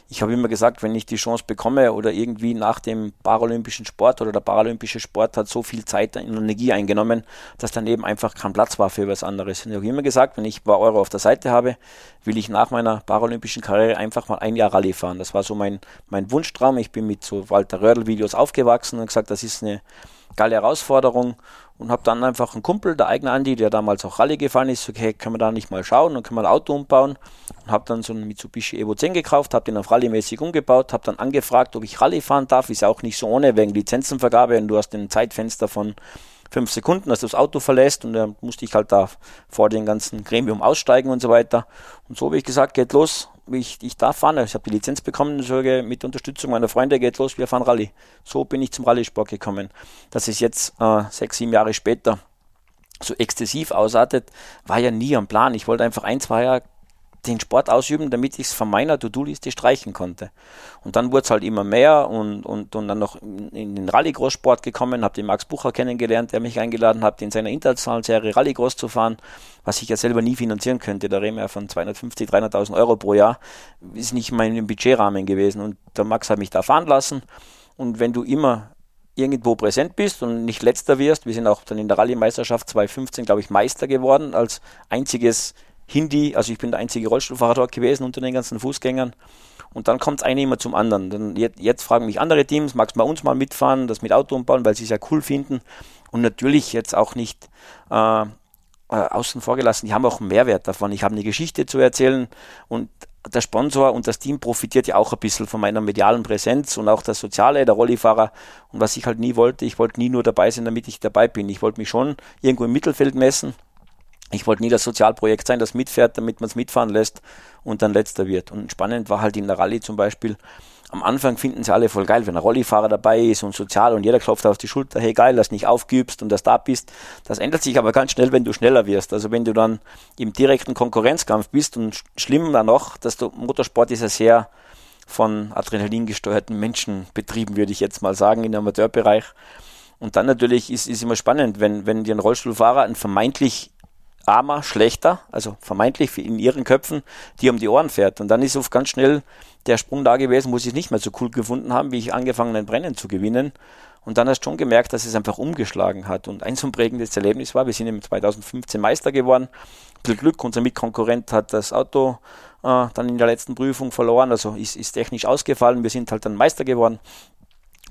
ich habe immer gesagt, wenn ich die Chance bekomme oder irgendwie nach dem paralympischen Sport oder der paralympische Sport hat so viel Zeit und Energie eingenommen, dass daneben einfach kein Platz war für was anderes. Und ich habe immer gesagt, wenn ich ein paar Euro auf der Seite habe, will ich nach meiner paralympischen Karriere einfach mal ein Jahr Rallye fahren. Das war so mein, mein Wunschtraum. Ich bin mit so Walter Rödel Videos aufgewachsen und gesagt, das ist eine geile Herausforderung und habe dann einfach einen Kumpel, der eigene Andi, der damals auch Rallye gefahren ist, okay, können wir da nicht mal schauen und können wir ein Auto umbauen? Und habe dann so einen Mitsubishi Evo 10 gekauft, habe den auf Rallye-mäßig umgebaut, habe dann angefragt, ob ich Rallye fahren darf, ist auch nicht so ohne, wegen Lizenzenvergabe und du hast ein Zeitfenster von fünf Sekunden, dass du das Auto verlässt und dann musste ich halt da vor dem ganzen Gremium aussteigen und so weiter. Und so habe ich gesagt, geht los, ich, ich darf fahren. Ich habe die Lizenz bekommen und sage, mit Unterstützung meiner Freunde geht los, wir fahren Rallye. So bin ich zum Rallye-Sport gekommen. Dass es jetzt äh, sechs, sieben Jahre später so exzessiv ausartet, war ja nie am Plan. Ich wollte einfach ein, zwei Jahre den Sport ausüben, damit ich es von meiner To-Do-Liste streichen konnte. Und dann wurde es halt immer mehr und, und, und dann noch in den Rallycross-Sport gekommen, habe den Max Bucher kennengelernt, der mich eingeladen hat, in seiner internationalen Serie Rallycross zu fahren, was ich ja selber nie finanzieren könnte. Da reden wir von 250, 300.000 Euro pro Jahr. Ist nicht mein Budgetrahmen gewesen. Und der Max hat mich da fahren lassen. Und wenn du immer irgendwo präsent bist und nicht letzter wirst, wir sind auch dann in der Rallye-Meisterschaft 2015, glaube ich, Meister geworden, als einziges Hindi, also ich bin der einzige Rollstuhlfahrer dort gewesen unter den ganzen Fußgängern. Und dann kommt eine immer zum anderen. Dann jetzt, jetzt, fragen mich andere Teams, magst du bei uns mal mitfahren, das mit Auto umbauen, weil sie es ja cool finden. Und natürlich jetzt auch nicht äh, äh, außen vor gelassen, die haben auch einen Mehrwert davon. Ich habe eine Geschichte zu erzählen und der Sponsor und das Team profitiert ja auch ein bisschen von meiner medialen Präsenz und auch das Soziale, der Rollifahrer. Und was ich halt nie wollte, ich wollte nie nur dabei sein, damit ich dabei bin. Ich wollte mich schon irgendwo im Mittelfeld messen. Ich wollte nie das Sozialprojekt sein, das mitfährt, damit man es mitfahren lässt und dann letzter wird. Und spannend war halt in der Rallye zum Beispiel, am Anfang finden sie alle voll geil, wenn ein Rollifahrer dabei ist und sozial und jeder klopft auf die Schulter, hey geil, dass du nicht aufgibst und dass da bist. Das ändert sich aber ganz schnell, wenn du schneller wirst. Also wenn du dann im direkten Konkurrenzkampf bist und schlimm dann noch, dass du Motorsport ist ja sehr von Adrenalin gesteuerten Menschen betrieben, würde ich jetzt mal sagen, im Amateurbereich. Und dann natürlich ist, ist immer spannend, wenn, wenn dir ein Rollstuhlfahrer ein vermeintlich armer, schlechter, also vermeintlich in ihren Köpfen, die um die Ohren fährt. Und dann ist oft ganz schnell der Sprung da gewesen, wo sie es nicht mehr so cool gefunden haben, wie ich angefangen ein Brennen zu gewinnen. Und dann hast du schon gemerkt, dass es einfach umgeschlagen hat. Und ein so prägendes Erlebnis war, wir sind im 2015 Meister geworden. Bisschen Glück, unser Mitkonkurrent hat das Auto äh, dann in der letzten Prüfung verloren, also ist, ist technisch ausgefallen. Wir sind halt dann Meister geworden.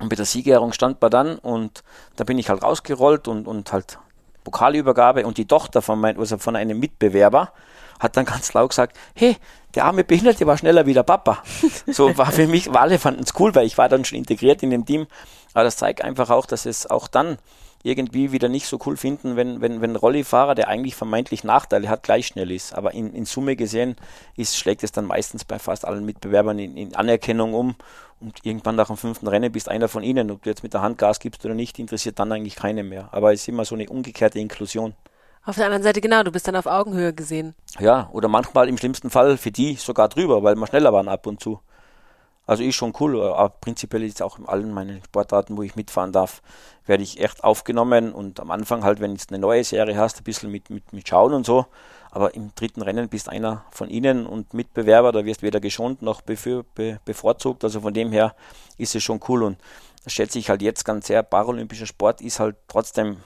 Und bei der Siegerehrung stand man dann und da bin ich halt rausgerollt und, und halt Pokalübergabe und die Tochter von, mein, also von einem Mitbewerber hat dann ganz laut gesagt, hey, der arme Behinderte war schneller wie der Papa. [laughs] So war für mich, alle fanden es cool, weil ich war dann schon integriert in dem Team. Aber das zeigt einfach auch, dass es auch dann irgendwie wieder nicht so cool finden, wenn, wenn, wenn ein Rollifahrer, der eigentlich vermeintlich Nachteile hat, gleich schnell ist. Aber in, in Summe gesehen ist, schlägt es dann meistens bei fast allen Mitbewerbern in, in Anerkennung um. Und irgendwann nach dem fünften Rennen bist einer von ihnen. Ob du jetzt mit der Hand Gas gibst oder nicht, interessiert dann eigentlich keinen mehr. Aber es ist immer so eine umgekehrte Inklusion.
Auf der anderen Seite, genau, du bist dann auf Augenhöhe gesehen.
Ja, oder manchmal im schlimmsten Fall für die sogar drüber, weil wir schneller waren ab und zu. Also ist schon cool, aber prinzipiell ist auch in allen meinen Sportarten, wo ich mitfahren darf, werde ich echt aufgenommen und am Anfang halt, wenn du eine neue Serie hast, ein bisschen mit, mit, mit Schauen und so, aber im dritten Rennen bist einer von ihnen und Mitbewerber, da wirst weder geschont noch befür, be, bevorzugt, also von dem her ist es schon cool und das schätze ich halt jetzt ganz sehr, paralympischer Sport ist halt trotzdem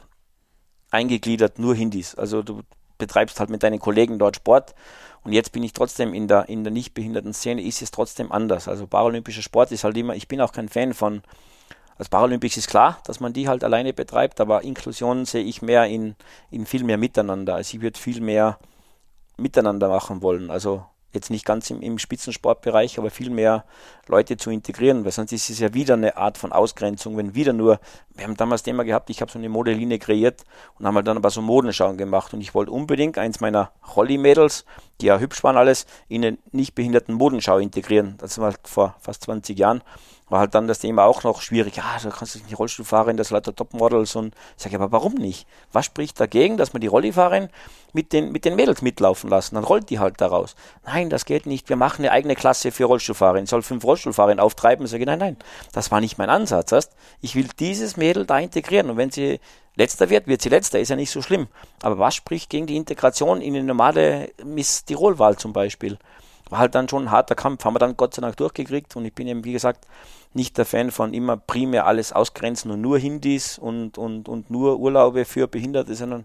eingegliedert nur Hindis. Also du betreibst halt mit deinen Kollegen dort Sport und jetzt bin ich trotzdem in der, in der nicht behinderten Szene, ist es trotzdem anders. Also paralympischer Sport ist halt immer, ich bin auch kein Fan von, als Paralympics ist klar, dass man die halt alleine betreibt, aber Inklusion sehe ich mehr in, in viel mehr Miteinander. Also ich würde viel mehr miteinander machen wollen. Also jetzt nicht ganz im, im Spitzensportbereich, aber viel mehr Leute zu integrieren, weil sonst ist es ja wieder eine Art von Ausgrenzung, wenn wieder nur, wir haben damals Thema gehabt, ich habe so eine Modelinie kreiert und haben halt dann aber so Modenschauen gemacht. Und ich wollte unbedingt eins meiner Rolli-Mädels, die ja hübsch waren alles, in eine nicht behinderten Modenschau integrieren. Das war vor fast 20 Jahren war halt dann das Thema auch noch schwierig. Ja, du kannst nicht Rollstuhlfahrerin, das lauter Topmodels und ich sage, aber warum nicht? Was spricht dagegen, dass man die Rollifahrerin mit den, mit den Mädels mitlaufen lassen? Dann rollt die halt daraus. Nein, das geht nicht. Wir machen eine eigene Klasse für Rollstuhlfahrerin. Soll fünf Rollstuhlfahrerinnen auftreiben? Ich sage, nein, nein, das war nicht mein Ansatz. Heißt, ich will dieses Mädel da integrieren und wenn sie letzter wird, wird sie letzter, ist ja nicht so schlimm. Aber was spricht gegen die Integration in eine normale Miss Tirol-Wahl zum Beispiel? War halt dann schon ein harter Kampf, haben wir dann Gott sei Dank durchgekriegt und ich bin eben, wie gesagt, nicht der Fan von immer primär alles ausgrenzen und nur Hindis und, und, und nur Urlaube für Behinderte, sondern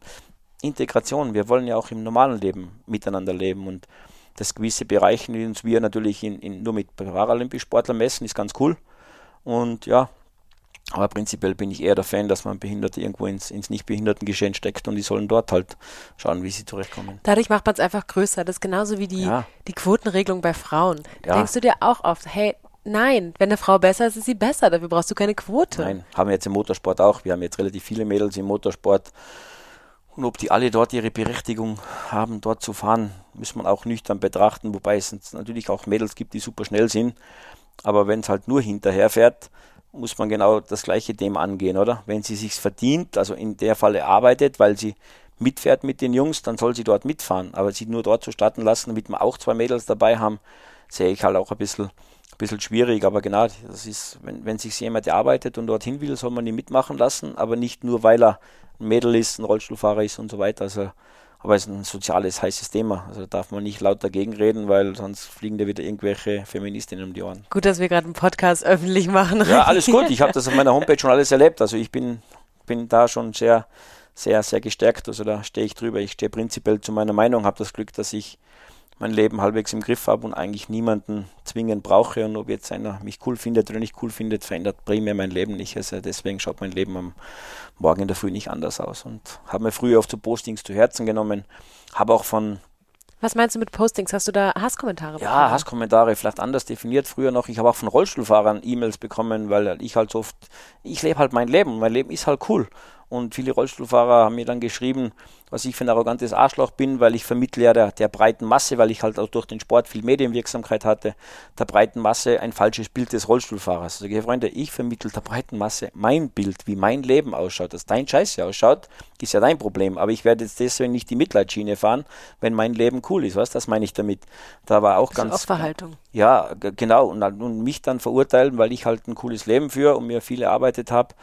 Integration. Wir wollen ja auch im normalen Leben miteinander leben und das gewisse Bereichen, die uns wir natürlich in, in, nur mit Paralympisch-Sportlern messen, ist ganz cool. Und ja, aber prinzipiell bin ich eher der Fan, dass man Behinderte irgendwo ins, ins Nichtbehindertengeschehen steckt und die sollen dort halt schauen, wie sie zurechtkommen.
Dadurch macht man es einfach größer. Das ist genauso wie die, ja. die Quotenregelung bei Frauen. Ja. Denkst du dir auch oft, hey, nein, wenn eine Frau besser ist, ist sie besser. Dafür brauchst du keine Quote.
Nein, haben wir jetzt im Motorsport auch. Wir haben jetzt relativ viele Mädels im Motorsport. Und ob die alle dort ihre Berechtigung haben, dort zu fahren, muss man auch nüchtern betrachten. Wobei es natürlich auch Mädels gibt, die super schnell sind. Aber wenn es halt nur hinterher fährt, muss man genau das gleiche Thema angehen, oder? Wenn sie sich verdient, also in der Falle arbeitet, weil sie mitfährt mit den Jungs, dann soll sie dort mitfahren. Aber sie nur dort zu starten lassen, damit wir auch zwei Mädels dabei haben, sehe ich halt auch ein bisschen, ein bisschen schwierig. Aber genau, das ist, wenn, wenn sich jemand arbeitet und dorthin will, soll man ihn mitmachen lassen, aber nicht nur, weil er ein Mädel ist, ein Rollstuhlfahrer ist und so weiter. Also aber es ist ein soziales, heißes Thema. Also darf man nicht laut dagegen reden, weil sonst fliegen da wieder irgendwelche Feministinnen um die Ohren.
Gut, dass wir gerade einen Podcast öffentlich machen.
Ja, alles gut. Ich habe das auf meiner Homepage schon alles erlebt. Also ich bin, bin da schon sehr, sehr, sehr gestärkt. Also da stehe ich drüber. Ich stehe prinzipiell zu meiner Meinung, habe das Glück, dass ich mein Leben halbwegs im Griff habe und eigentlich niemanden zwingend brauche. Und ob jetzt einer mich cool findet oder nicht cool findet, verändert primär mein Leben nicht. Also deswegen schaut mein Leben am Morgen in der Früh nicht anders aus. Und habe mir früher oft so Postings zu Herzen genommen. Habe auch von
was meinst du mit Postings? Hast du da Hasskommentare
bekommen? Ja, Hasskommentare, vielleicht anders definiert früher noch. Ich habe auch von Rollstuhlfahrern E-Mails bekommen, weil ich halt so oft, ich lebe halt mein Leben. Mein Leben ist halt cool. Und viele Rollstuhlfahrer haben mir dann geschrieben, was ich für ein arrogantes Arschloch bin, weil ich vermittle ja der, der breiten Masse, weil ich halt auch durch den Sport viel Medienwirksamkeit hatte, der breiten Masse ein falsches Bild des Rollstuhlfahrers. Also, Freunde, ich vermittle der breiten Masse mein Bild, wie mein Leben ausschaut. Dass dein Scheiße ausschaut, ist ja dein Problem. Aber ich werde jetzt deswegen nicht die Mitleidsschiene fahren, wenn mein Leben cool ist. Was, das meine ich damit. Da war auch das ganz.
Opferhaltung.
Ja, genau. Und, und mich dann verurteilen, weil ich halt ein cooles Leben führe und mir viel erarbeitet habe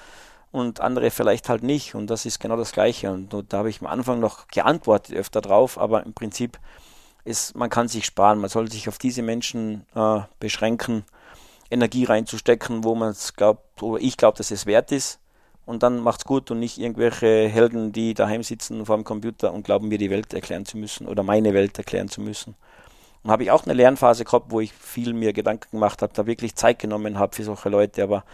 und andere vielleicht halt nicht. Und das ist genau das Gleiche. Und, da habe ich am Anfang noch geantwortet öfter drauf, aber im Prinzip ist, man kann sich sparen. Man sollte sich auf diese Menschen äh, beschränken, Energie reinzustecken, wo man es glaubt, oder ich glaube, dass es wert ist. Und dann macht's gut und nicht irgendwelche Helden, die daheim sitzen vor dem Computer und glauben, mir die Welt erklären zu müssen oder meine Welt erklären zu müssen. Und habe ich auch eine Lernphase gehabt, wo ich viel mir Gedanken gemacht habe, da wirklich Zeit genommen habe für solche Leute, aber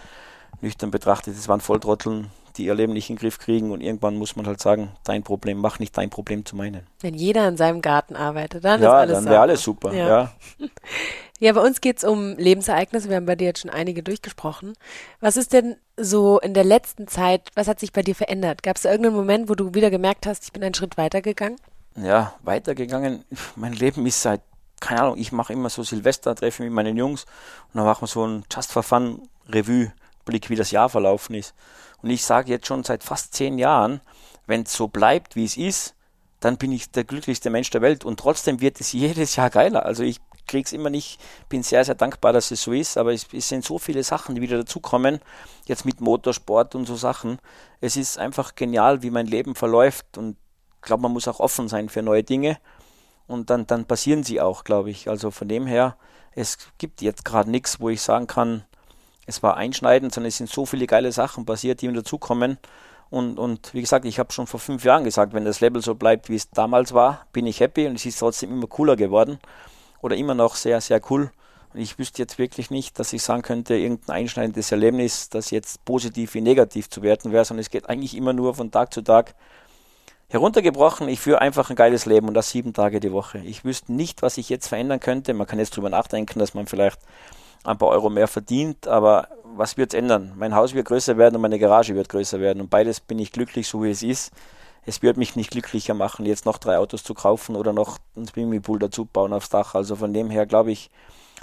nüchtern betrachtet, es waren Volltrotteln, die ihr Leben nicht in den Griff kriegen und irgendwann muss man halt sagen, dein Problem, mach nicht dein Problem zu meinen.
Wenn jeder in seinem Garten arbeitet, dann
ja,
ist alles
dann wäre alles super. Ja. ja. [laughs]
Ja, bei uns geht es um Lebensereignisse. Wir haben bei dir jetzt schon einige durchgesprochen. Was ist denn so in der letzten Zeit, was hat sich bei dir verändert? Gab es irgendeinen Moment, wo du wieder gemerkt hast, ich bin einen Schritt weitergegangen?
Ja, weitergegangen. [laughs] Mein Leben ist seit, keine Ahnung, ich mache immer so Silvester-Treffen mit meinen Jungs und dann machen wir so ein Just for Fun Revue Blick, wie das Jahr verlaufen ist. Und ich sage jetzt schon seit fast zehn Jahren, wenn es so bleibt, wie es ist, dann bin ich der glücklichste Mensch der Welt. Und trotzdem wird es [laughs] jedes Jahr geiler. Also ich kriege es immer nicht, bin sehr, sehr dankbar, dass es so ist, aber es, es sind so viele Sachen, die wieder dazukommen, jetzt mit Motorsport und so Sachen. Es ist einfach genial, wie mein Leben verläuft und ich glaube, man muss auch offen sein für neue Dinge und dann, dann passieren sie auch, glaube ich. Also von dem her, es gibt jetzt gerade nichts, wo ich sagen kann, es war einschneidend, sondern es sind so viele geile Sachen passiert, die mir dazukommen. Und, und wie gesagt, ich habe schon vor fünf Jahren gesagt, wenn das Level so bleibt, wie es damals war, bin ich happy und es ist trotzdem immer cooler geworden oder immer noch sehr, sehr cool. Und ich wüsste jetzt wirklich nicht, dass ich sagen könnte, irgendein einschneidendes Erlebnis, das jetzt positiv wie negativ zu werten wäre, sondern es geht eigentlich immer nur von Tag zu Tag heruntergebrochen. Ich führe einfach ein geiles Leben und das sieben Tage die Woche. Ich wüsste nicht, was ich jetzt verändern könnte. Man kann jetzt drüber nachdenken, dass man vielleicht ein paar Euro mehr verdient, aber was wird es ändern? Mein Haus wird größer werden und meine Garage wird größer werden und beides bin ich glücklich, so wie es ist. Es wird mich nicht glücklicher machen, jetzt noch drei Autos zu kaufen oder noch ein Swimmingpool dazu bauen aufs Dach. Also von dem her, glaube ich,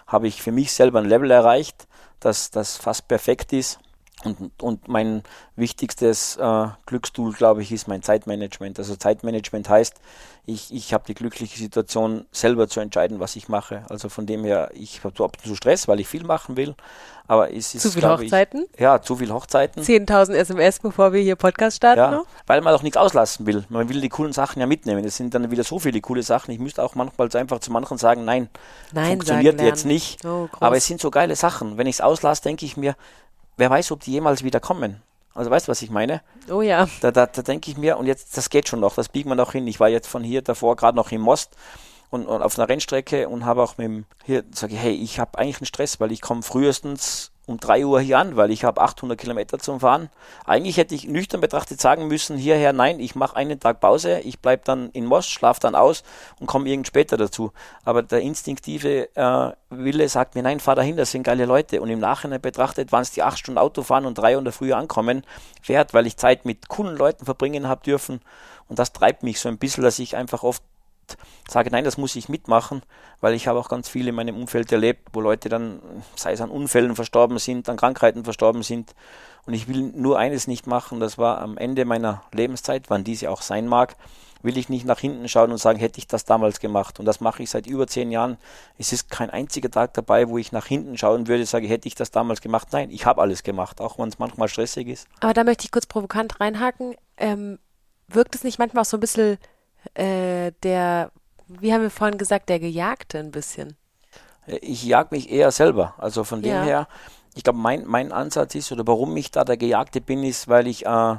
habe ich für mich selber ein Level erreicht, das, das fast perfekt ist. Und, und mein wichtigstes äh, Glückstool, glaube ich, ist mein Zeitmanagement. Also Zeitmanagement heißt, ich, ich habe die glückliche Situation, selber zu entscheiden, was ich mache. Also von dem her, ich habe ab und zu Stress, weil ich viel machen will. Aber es ist.
Zu viele Hochzeiten?
Ich, ja, zu viele Hochzeiten.
10.000 SMS, bevor wir hier Podcast starten
ja,
noch?
Weil man auch nichts auslassen will. Man will die coolen Sachen ja mitnehmen. Es sind dann wieder so viele coole Sachen. Ich müsste auch manchmal einfach zu manchen sagen, nein, nein funktioniert jetzt nicht. Oh, aber es sind so geile Sachen. Wenn ich es auslasse, denke ich mir, wer weiß, ob die jemals wieder kommen. Also weißt du, was ich meine?
Oh ja.
Da, da, da denke ich mir, und jetzt, das geht schon noch, das biegt man noch hin. Ich war jetzt von hier davor gerade noch im Most und, und auf einer Rennstrecke und habe auch mit dem, hier sage ich, hey, ich habe eigentlich einen Stress, weil ich komme frühestens um 3 Uhr hier an, weil ich habe 800 Kilometer zum Fahren. Eigentlich hätte ich nüchtern betrachtet sagen müssen, hierher, nein, ich mache einen Tag Pause, ich bleibe dann in Most, schlafe dann aus und komme irgend später dazu. Aber der instinktive äh, Wille sagt mir, nein, fahr dahin, das sind geile Leute. Und im Nachhinein betrachtet, wann es die 8 Stunden Auto fahren und 3 Uhr früher ankommen, wert, weil ich Zeit mit coolen Leuten verbringen habe dürfen. Und das treibt mich so ein bisschen, dass ich einfach oft sage, nein, das muss ich mitmachen, weil ich habe auch ganz viel in meinem Umfeld erlebt, wo Leute dann, sei es an Unfällen verstorben sind, an Krankheiten verstorben sind. Und ich will nur eines nicht machen, das war am Ende meiner Lebenszeit, wann diese auch sein mag, will ich nicht nach hinten schauen und sagen, hätte ich das damals gemacht. Und das mache ich seit über zehn Jahren. Es ist kein einziger Tag dabei, wo ich nach hinten schauen würde, sage, hätte ich das damals gemacht. Nein, ich habe alles gemacht, auch wenn es manchmal stressig ist.
Aber da möchte ich kurz provokant reinhaken. Ähm, wirkt es nicht manchmal auch so ein bisschen äh, der, wie haben wir vorhin gesagt, der Gejagte ein bisschen.
Ich jag mich eher selber. Also von dem ja. her, ich glaube, mein, mein Ansatz ist, oder warum ich da der Gejagte bin, ist, weil ich äh,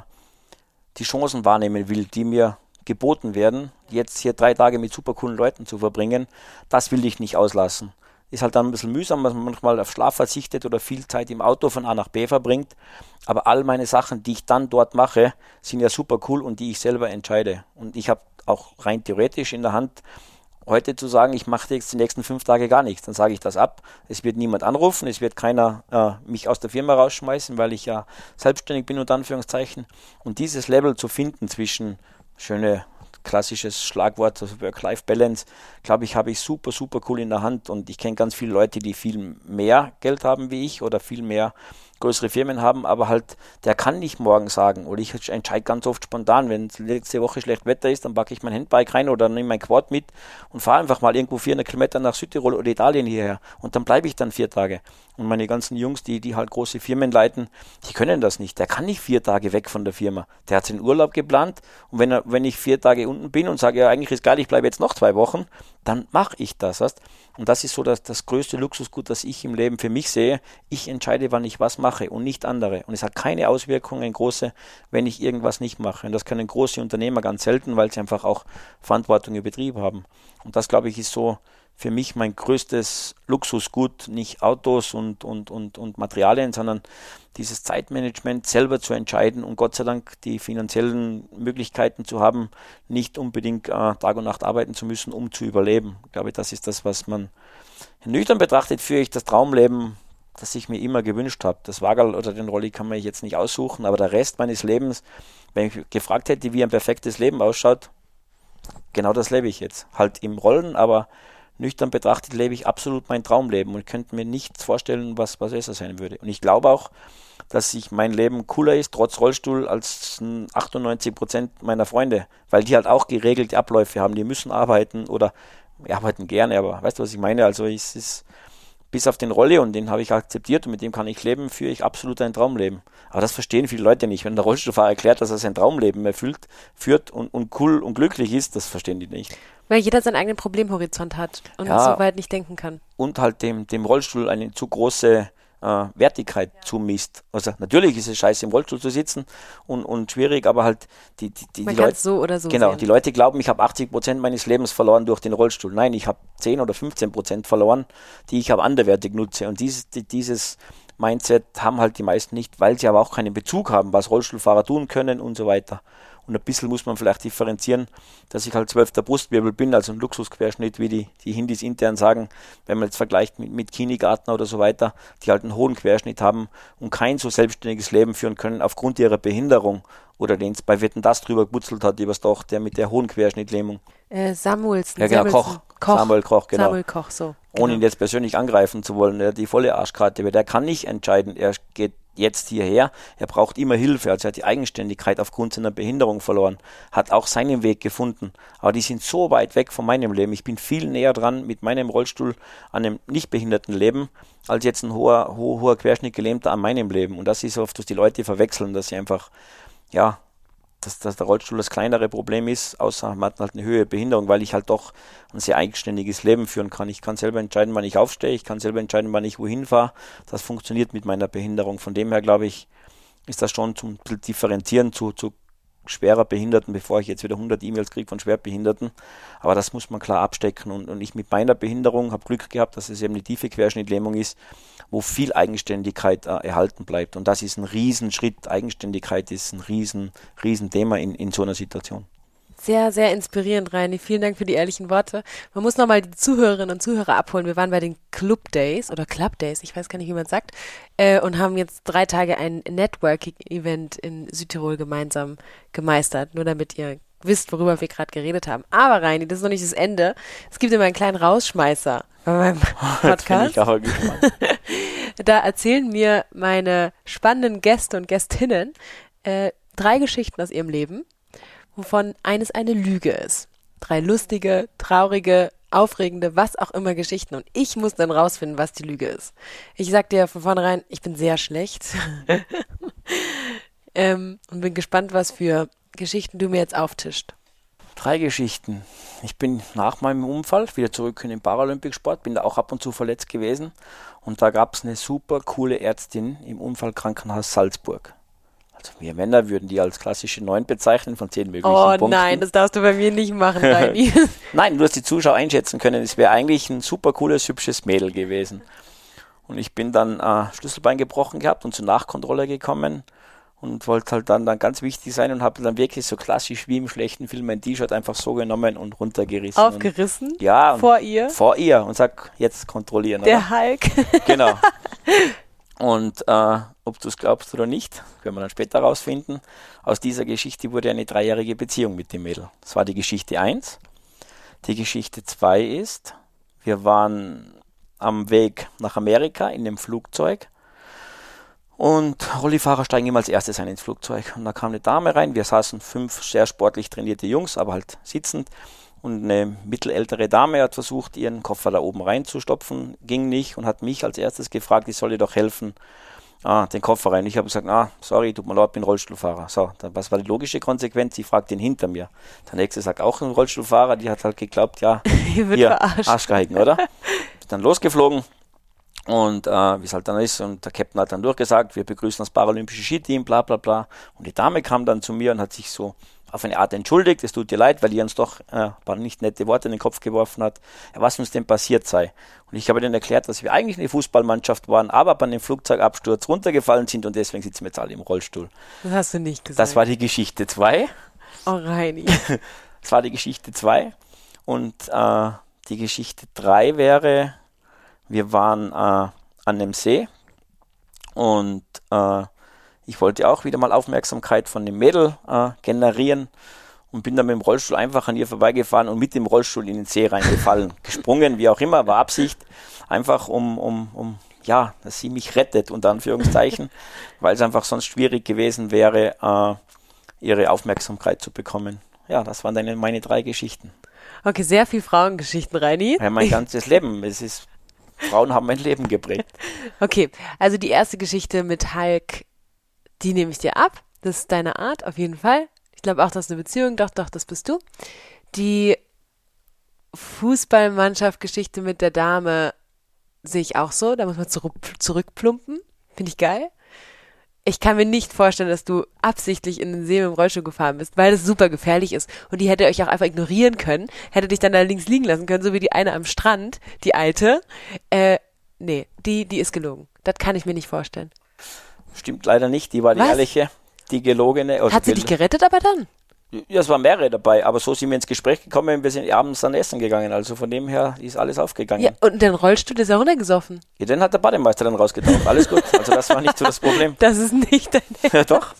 die Chancen wahrnehmen will, die mir geboten werden, jetzt hier drei Tage mit super coolen Leuten zu verbringen, das will ich nicht auslassen. Ist halt dann ein bisschen mühsam, dass man manchmal auf Schlaf verzichtet oder viel Zeit im Auto von A nach B verbringt. Aber all meine Sachen, die ich dann dort mache, sind ja super cool und die ich selber entscheide. Und ich habe auch rein theoretisch in der Hand, heute zu sagen, ich mache jetzt die nächsten fünf Tage gar nichts, dann sage ich das ab. Es wird niemand anrufen, es wird keiner äh, mich aus der Firma rausschmeißen, weil ich ja selbstständig bin, unter Anführungszeichen. Und dieses Level zu finden zwischen schöne klassisches Schlagwort, also Work-Life-Balance, glaube ich, habe ich super, super cool in der Hand und ich kenne ganz viele Leute, die viel mehr Geld haben wie ich oder viel mehr größere Firmen haben, aber halt, der kann nicht morgen sagen. Oder ich entscheide ganz oft spontan, wenn letzte Woche schlecht Wetter ist, dann packe ich mein Handbike rein oder nehme mein Quad mit und fahre einfach mal irgendwo 400 Kilometer nach Südtirol oder Italien hierher. Und dann bleibe ich dann vier Tage. Und meine ganzen Jungs, die, die halt große Firmen leiten, die können das nicht. Der kann nicht vier Tage weg von der Firma. Der hat seinen Urlaub geplant und wenn, er, wenn ich vier Tage unten bin und sage, ja, eigentlich ist geil, ich bleibe jetzt noch zwei Wochen, dann mache ich das. Weißt? Und das ist so das, das größte Luxusgut, das ich im Leben für mich sehe. Ich entscheide, wann ich was mache und nicht andere. Und es hat keine Auswirkungen große, wenn ich irgendwas nicht mache. Und das können große Unternehmer ganz selten, weil sie einfach auch Verantwortung im Betrieb haben. Und das, glaube ich, ist so für mich mein größtes Luxusgut, nicht Autos und, und, und, und Materialien, sondern dieses Zeitmanagement selber zu entscheiden und Gott sei Dank die finanziellen Möglichkeiten zu haben, nicht unbedingt äh, Tag und Nacht arbeiten zu müssen, um zu überleben. Ich glaube, das ist das, was man nüchtern betrachtet, führe ich das Traumleben, das ich mir immer gewünscht habe. Das Wagel oder den Rolli kann man jetzt nicht aussuchen, aber der Rest meines Lebens, wenn ich gefragt hätte, wie ein perfektes Leben ausschaut, genau das lebe ich jetzt. Halt im Rollen, aber nüchtern betrachtet lebe ich absolut mein Traumleben und könnte mir nichts vorstellen, was, was besser sein würde. Und ich glaube auch, dass sich mein Leben cooler ist, trotz Rollstuhl, als 98 Prozent meiner Freunde, weil die halt auch geregelte Abläufe haben. Die müssen arbeiten oder arbeiten gerne, aber weißt du, was ich meine? Also es ist bis auf den Rolle und den habe ich akzeptiert und mit dem kann ich leben, führe ich absolut ein Traumleben. Aber das verstehen viele Leute nicht. Wenn der Rollstuhlfahrer erklärt, dass er sein Traumleben erfüllt, führt und, und cool und glücklich ist, das verstehen die nicht.
Weil jeder seinen eigenen Problemhorizont hat und ja, so weit nicht denken kann.
Und halt dem, dem Rollstuhl eine zu große äh, Wertigkeit ja. zumisst. Also natürlich ist es scheiße, im Rollstuhl zu sitzen und, und schwierig, aber halt die, die, die, die Leute.
so so.
Genau,
sehen.
die Leute glauben, ich habe 80 Prozent meines Lebens verloren durch den Rollstuhl. Nein, ich habe 10 oder 15 Prozent verloren, die ich aber anderwertig nutze. Und dieses, dieses Mindset haben halt die meisten nicht, weil sie aber auch keinen Bezug haben, was Rollstuhlfahrer tun können und so weiter. Und ein bisschen muss man vielleicht differenzieren, dass ich halt zwölfter Brustwirbel bin, also ein Luxusquerschnitt, wie die, die Hindis intern sagen, wenn man jetzt vergleicht mit, mit Kinigartner oder so weiter, die halt einen hohen Querschnitt haben und kein so selbstständiges Leben führen können aufgrund ihrer Behinderung oder den es bei Wetten das drüber gebutzelt hat, übers Doch, der mit der hohen Querschnittlähmung.
Äh, Samuelsen.
Ja, genau, Koch. Koch. Samuel Koch, genau.
Samuel Koch, so.
Genau. Ohne ihn jetzt persönlich angreifen zu wollen, der die volle Arschkarte, weil der kann nicht entscheiden, er geht jetzt hierher. Er braucht immer Hilfe. Also er hat die Eigenständigkeit aufgrund seiner Behinderung verloren, hat auch seinen Weg gefunden. Aber die sind so weit weg von meinem Leben. Ich bin viel näher dran mit meinem Rollstuhl an einem nicht behinderten Leben, als jetzt ein hoher, hoher, hoher Querschnitt gelähmter an meinem Leben. Und das ist oft, dass die Leute verwechseln, dass sie einfach, ja, dass, dass der Rollstuhl das kleinere Problem ist, außer man hat halt eine höhere Behinderung, weil ich halt doch ein sehr eigenständiges Leben führen kann. Ich kann selber entscheiden, wann ich aufstehe, ich kann selber entscheiden, wann ich wohin fahre. Das funktioniert mit meiner Behinderung. Von dem her, glaube ich, ist das schon zum Differenzieren zu, zu schwerer Behinderten, bevor ich jetzt wieder 100 E-Mails kriege von Schwerbehinderten. Aber das muss man klar abstecken. Und, und ich mit meiner Behinderung habe Glück gehabt, dass es eben eine tiefe Querschnittlähmung ist, wo viel Eigenständigkeit äh, erhalten bleibt. Und das ist ein Riesenschritt. Eigenständigkeit ist ein riesen, riesen in, in so einer Situation.
Sehr, sehr inspirierend, Reini. Vielen Dank für die ehrlichen Worte. Man muss nochmal die Zuhörerinnen und Zuhörer abholen. Wir waren bei den Club Days oder Club Days, ich weiß gar nicht, wie man es sagt, äh, und haben jetzt drei Tage ein Networking-Event in Südtirol gemeinsam gemeistert, nur damit ihr wisst, worüber wir gerade geredet haben. Aber Reini, das ist noch nicht das Ende. Es gibt immer einen kleinen Rausschmeißer bei meinem [laughs] Podcast. [laughs] da erzählen mir meine spannenden Gäste und Gästinnen äh, drei Geschichten aus ihrem Leben wovon eines eine Lüge ist. Drei lustige, traurige, aufregende, was auch immer Geschichten. Und ich muss dann rausfinden, was die Lüge ist. Ich sag dir von vornherein, ich bin sehr schlecht. [laughs] ähm, und bin gespannt, was für Geschichten du mir jetzt auftischt.
Drei Geschichten. Ich bin nach meinem Unfall wieder zurück in den Paralympicsport, bin da auch ab und zu verletzt gewesen. Und da gab es eine super coole Ärztin im Unfallkrankenhaus Salzburg Also wir Männer würden die als klassische 9 bezeichnen von 10 möglichen
Oh
Punkten.
nein, das darfst du bei mir nicht machen. [laughs]
Nein, nur dass die Zuschauer einschätzen können, es wäre eigentlich ein super cooles, hübsches Mädel gewesen. Und ich bin dann äh, Schlüsselbein gebrochen gehabt und zur Nachkontrolle gekommen und wollte halt dann, dann ganz wichtig sein und habe dann wirklich so klassisch wie im schlechten Film mein T-Shirt einfach so genommen und runtergerissen.
Aufgerissen?
Und, ja.
Vor ihr?
Vor ihr und sag, jetzt kontrollieren.
Der
oder?
Hulk.
Genau. [laughs] Und äh, ob du es glaubst oder nicht, werden wir dann später rausfinden. Aus dieser Geschichte wurde eine dreijährige Beziehung mit dem Mädel. Das war die Geschichte 1. Die Geschichte 2 ist, wir waren am Weg nach Amerika in dem Flugzeug und Rollifahrer steigen immer als erstes ein ins Flugzeug. Und da kam eine Dame rein, wir saßen fünf sehr sportlich trainierte Jungs, aber halt sitzend. Und eine mittelältere Dame hat versucht, ihren Koffer da oben reinzustopfen, ging nicht und hat mich als erstes gefragt, ich soll ihr doch helfen, ah, den Koffer rein. Ich habe gesagt, ah, sorry, tut mir leid, bin Rollstuhlfahrer. So, dann, was war die logische Konsequenz? Sie fragt den hinter mir. Der nächste sagt auch ein Rollstuhlfahrer, die hat halt geglaubt, ja, [laughs]
Hier wird verarscht.
Arschgeigen, oder? dann losgeflogen und äh, wie es halt dann ist, und der Captain hat dann durchgesagt, wir begrüßen das paralympische Skiteam, bla bla bla. Und die Dame kam dann zu mir und hat sich so auf eine Art entschuldigt, es tut dir leid, weil ihr uns doch äh, ein paar nicht nette Worte in den Kopf geworfen hat, was uns denn passiert sei. Und ich habe dann erklärt, dass wir eigentlich eine Fußballmannschaft waren, aber bei einem Flugzeugabsturz runtergefallen sind und deswegen sitzen wir jetzt alle im Rollstuhl.
Das hast du nicht gesagt.
Das war die Geschichte 2.
oh, Reini. [laughs]
Das war die Geschichte 2. Und äh, die Geschichte 3 wäre, wir waren äh, an einem See und äh, ich wollte auch wieder mal Aufmerksamkeit von dem Mädel äh, generieren und bin dann mit dem Rollstuhl einfach an ihr vorbeigefahren und mit dem Rollstuhl in den See reingefallen. [laughs] Gesprungen, wie auch immer, war Absicht. Einfach um, um, um ja, dass sie mich rettet, unter Anführungszeichen, [laughs] weil es einfach sonst schwierig gewesen wäre, äh, ihre Aufmerksamkeit zu bekommen. Ja, das waren dann meine drei Geschichten.
Okay, sehr viel Frauengeschichten, Reini.
Ja, mein ganzes Leben. Es ist, Frauen haben mein Leben geprägt. [laughs]
Okay, also die erste Geschichte mit Hulk, die nehme ich dir ab. Das ist deine Art, auf jeden Fall. Ich glaube auch, das ist eine Beziehung. Doch, doch, das bist du. Die Fußballmannschaft-Geschichte mit der Dame sehe ich auch so. Da muss man zurück, zurückplumpen. Finde ich geil. Ich kann mir nicht vorstellen, dass du absichtlich in den See mit dem Rollstuhl gefahren bist, weil das super gefährlich ist. Und die hätte euch auch einfach ignorieren können, hätte dich dann da links liegen lassen können, so wie die eine am Strand, die alte. Äh, nee, die, die ist gelogen. Das kann ich mir nicht vorstellen.
Stimmt leider nicht. Die war die
Was?
ehrliche, die gelogene. Also
Hat sie dich gerettet aber dann?
Ja, es waren mehrere dabei, aber so sind wir ins Gespräch gekommen, wir sind abends dann essen gegangen. Also von dem her ist alles aufgegangen.
Ja, und den Rollstuhl ist ja runtergesoffen.
Ja, den hat der Bademeister dann rausgetaucht. Alles gut. Also das war nicht so das Problem. [laughs]
Das ist nicht dein [laughs]
Ja, doch.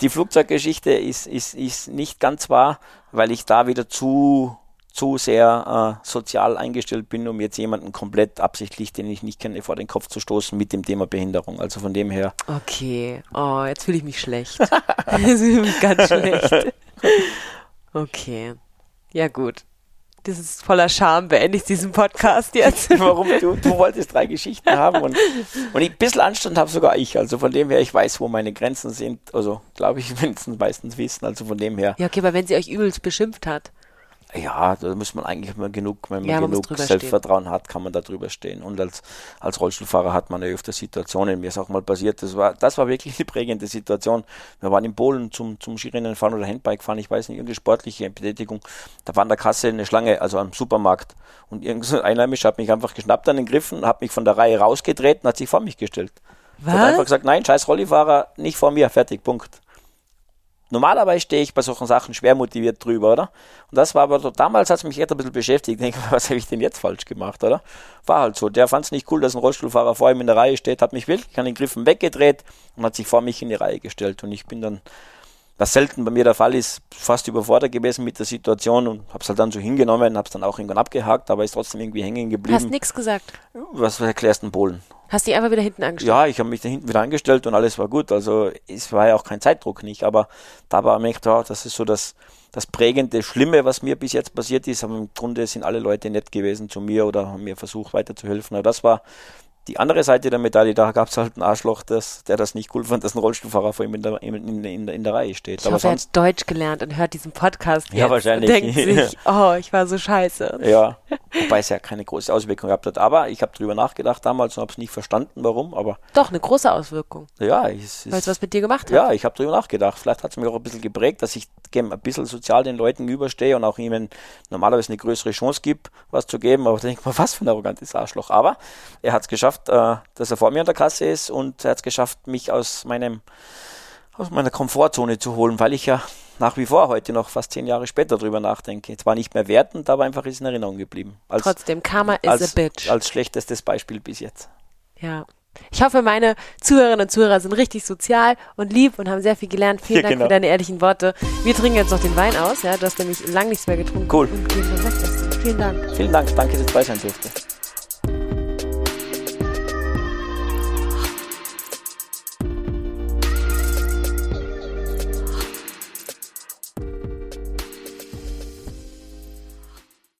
Die Flugzeuggeschichte ist, ist, ist nicht ganz wahr, weil ich da wieder zu, zu sehr äh, sozial eingestellt bin, um jetzt jemanden komplett absichtlich, den ich nicht kenne, vor den Kopf zu stoßen mit dem Thema Behinderung. Also von dem her.
Okay. Oh, jetzt fühle ich mich schlecht. [laughs] jetzt fühle ich mich ganz schlecht. Okay. Ja, gut. Das ist voller Scham, beende ich diesen Podcast jetzt. [laughs]
Warum? Du, du wolltest drei Geschichten haben und, und ein bisschen Anstand habe sogar ich. Also von dem her, ich weiß, wo meine Grenzen sind. Also glaube ich, [laughs] wenn es meistens wissen. Also von dem her.
Ja, okay, aber wenn sie euch übelst beschimpft hat.
Ja, da muss man eigentlich mal genug, wenn man
Ja, man
genug
drüber
Selbstvertrauen hat, kann man da drüber stehen. Und als, als Rollstuhlfahrer hat man ja öfter Situationen, mir ist auch mal passiert, das war, das war wirklich eine prägende Situation. Wir waren in Polen zum, zum Skirinnen fahren oder Handbike fahren, ich weiß nicht, irgendeine sportliche Betätigung. Da war an der Kasse eine Schlange, also am Supermarkt. Und irgendein Einheimischer hat mich einfach geschnappt an den Griffen, hat mich von der Reihe rausgedreht und hat sich vor mich gestellt.
Was?
Hat einfach gesagt, nein, scheiß Rollifahrer, nicht vor mir, fertig, Punkt. Normalerweise stehe ich bei solchen Sachen schwer motiviert drüber, oder? Und das war aber so, damals hat es mich echt ein bisschen beschäftigt. Ich [laughs] denke, was habe ich denn jetzt falsch gemacht, oder? War halt so. Der fand es nicht cool, dass ein Rollstuhlfahrer vor ihm in der Reihe steht, hat mich wirklich an den Griffen weggedreht und hat sich vor mich in die Reihe gestellt. Und ich bin dann, was selten bei mir der Fall ist, fast überfordert gewesen mit der Situation und habe es halt dann so hingenommen, habe es dann auch irgendwann abgehakt, aber ist trotzdem irgendwie hängen
Hast
geblieben.
nichts gesagt.
Was erklärst du Polen?
Hast die einfach wieder hinten angestellt.
Ja, ich habe mich da hinten wieder angestellt und alles war gut. Also es war ja auch kein Zeitdruck nicht, aber da war mir ja, das ist so das, das prägende Schlimme, was mir bis jetzt passiert ist. Aber im Grunde sind alle Leute nett gewesen zu mir oder haben mir versucht weiterzuhelfen. Aber das war die andere Seite der Medaille. Da gab es halt einen Arschloch, das, der das nicht cool fand, dass ein Rollstuhlfahrer vor ihm in der, in, in, in, der- Reihe steht.
Ich
aber
hoffe, er
sonst,
hat Deutsch gelernt und hört diesen Podcast
Ja,
jetzt
wahrscheinlich.
und denkt sich, [laughs] oh, ich war so scheiße.
ja, Wobei es ja keine große Auswirkung gehabt hat. Aber ich habe darüber nachgedacht damals und habe es nicht verstanden, warum. Aber
Doch, eine große Auswirkung.
ja, es
Weil es
ist,
was mit dir gemacht hat.
ja, ich habe darüber nachgedacht. Vielleicht hat es mich auch ein bisschen geprägt, dass ich ein bisschen sozial den Leuten gegenüberstehe und auch ihnen normalerweise eine größere Chance gibt, was zu geben. Aber da denke ich mir, was für ein arrogantes Arschloch. Aber er hat es geschafft, äh, dass er vor mir in der Klasse ist und er hat es geschafft, mich aus meinem aus meiner Komfortzone zu holen, weil ich ja nach wie vor heute noch fast zehn Jahre später drüber nachdenke. Zwar nicht mehr wertend, aber einfach ist in Erinnerung geblieben. Als,
Trotzdem, Karma is
als,
a bitch.
als schlechtestes Beispiel bis jetzt.
Ja. Ich hoffe, meine Zuhörerinnen und Zuhörer sind richtig sozial und lieb und haben sehr viel gelernt. Vielen
Ja,
Dank
genau.
für deine ehrlichen Worte. Wir trinken jetzt noch den Wein aus. Ja, du hast nämlich lang nichts mehr getrunken.
Cool.
Vielen Dank.
Vielen Dank, danke, dass ich dabei sein durfte.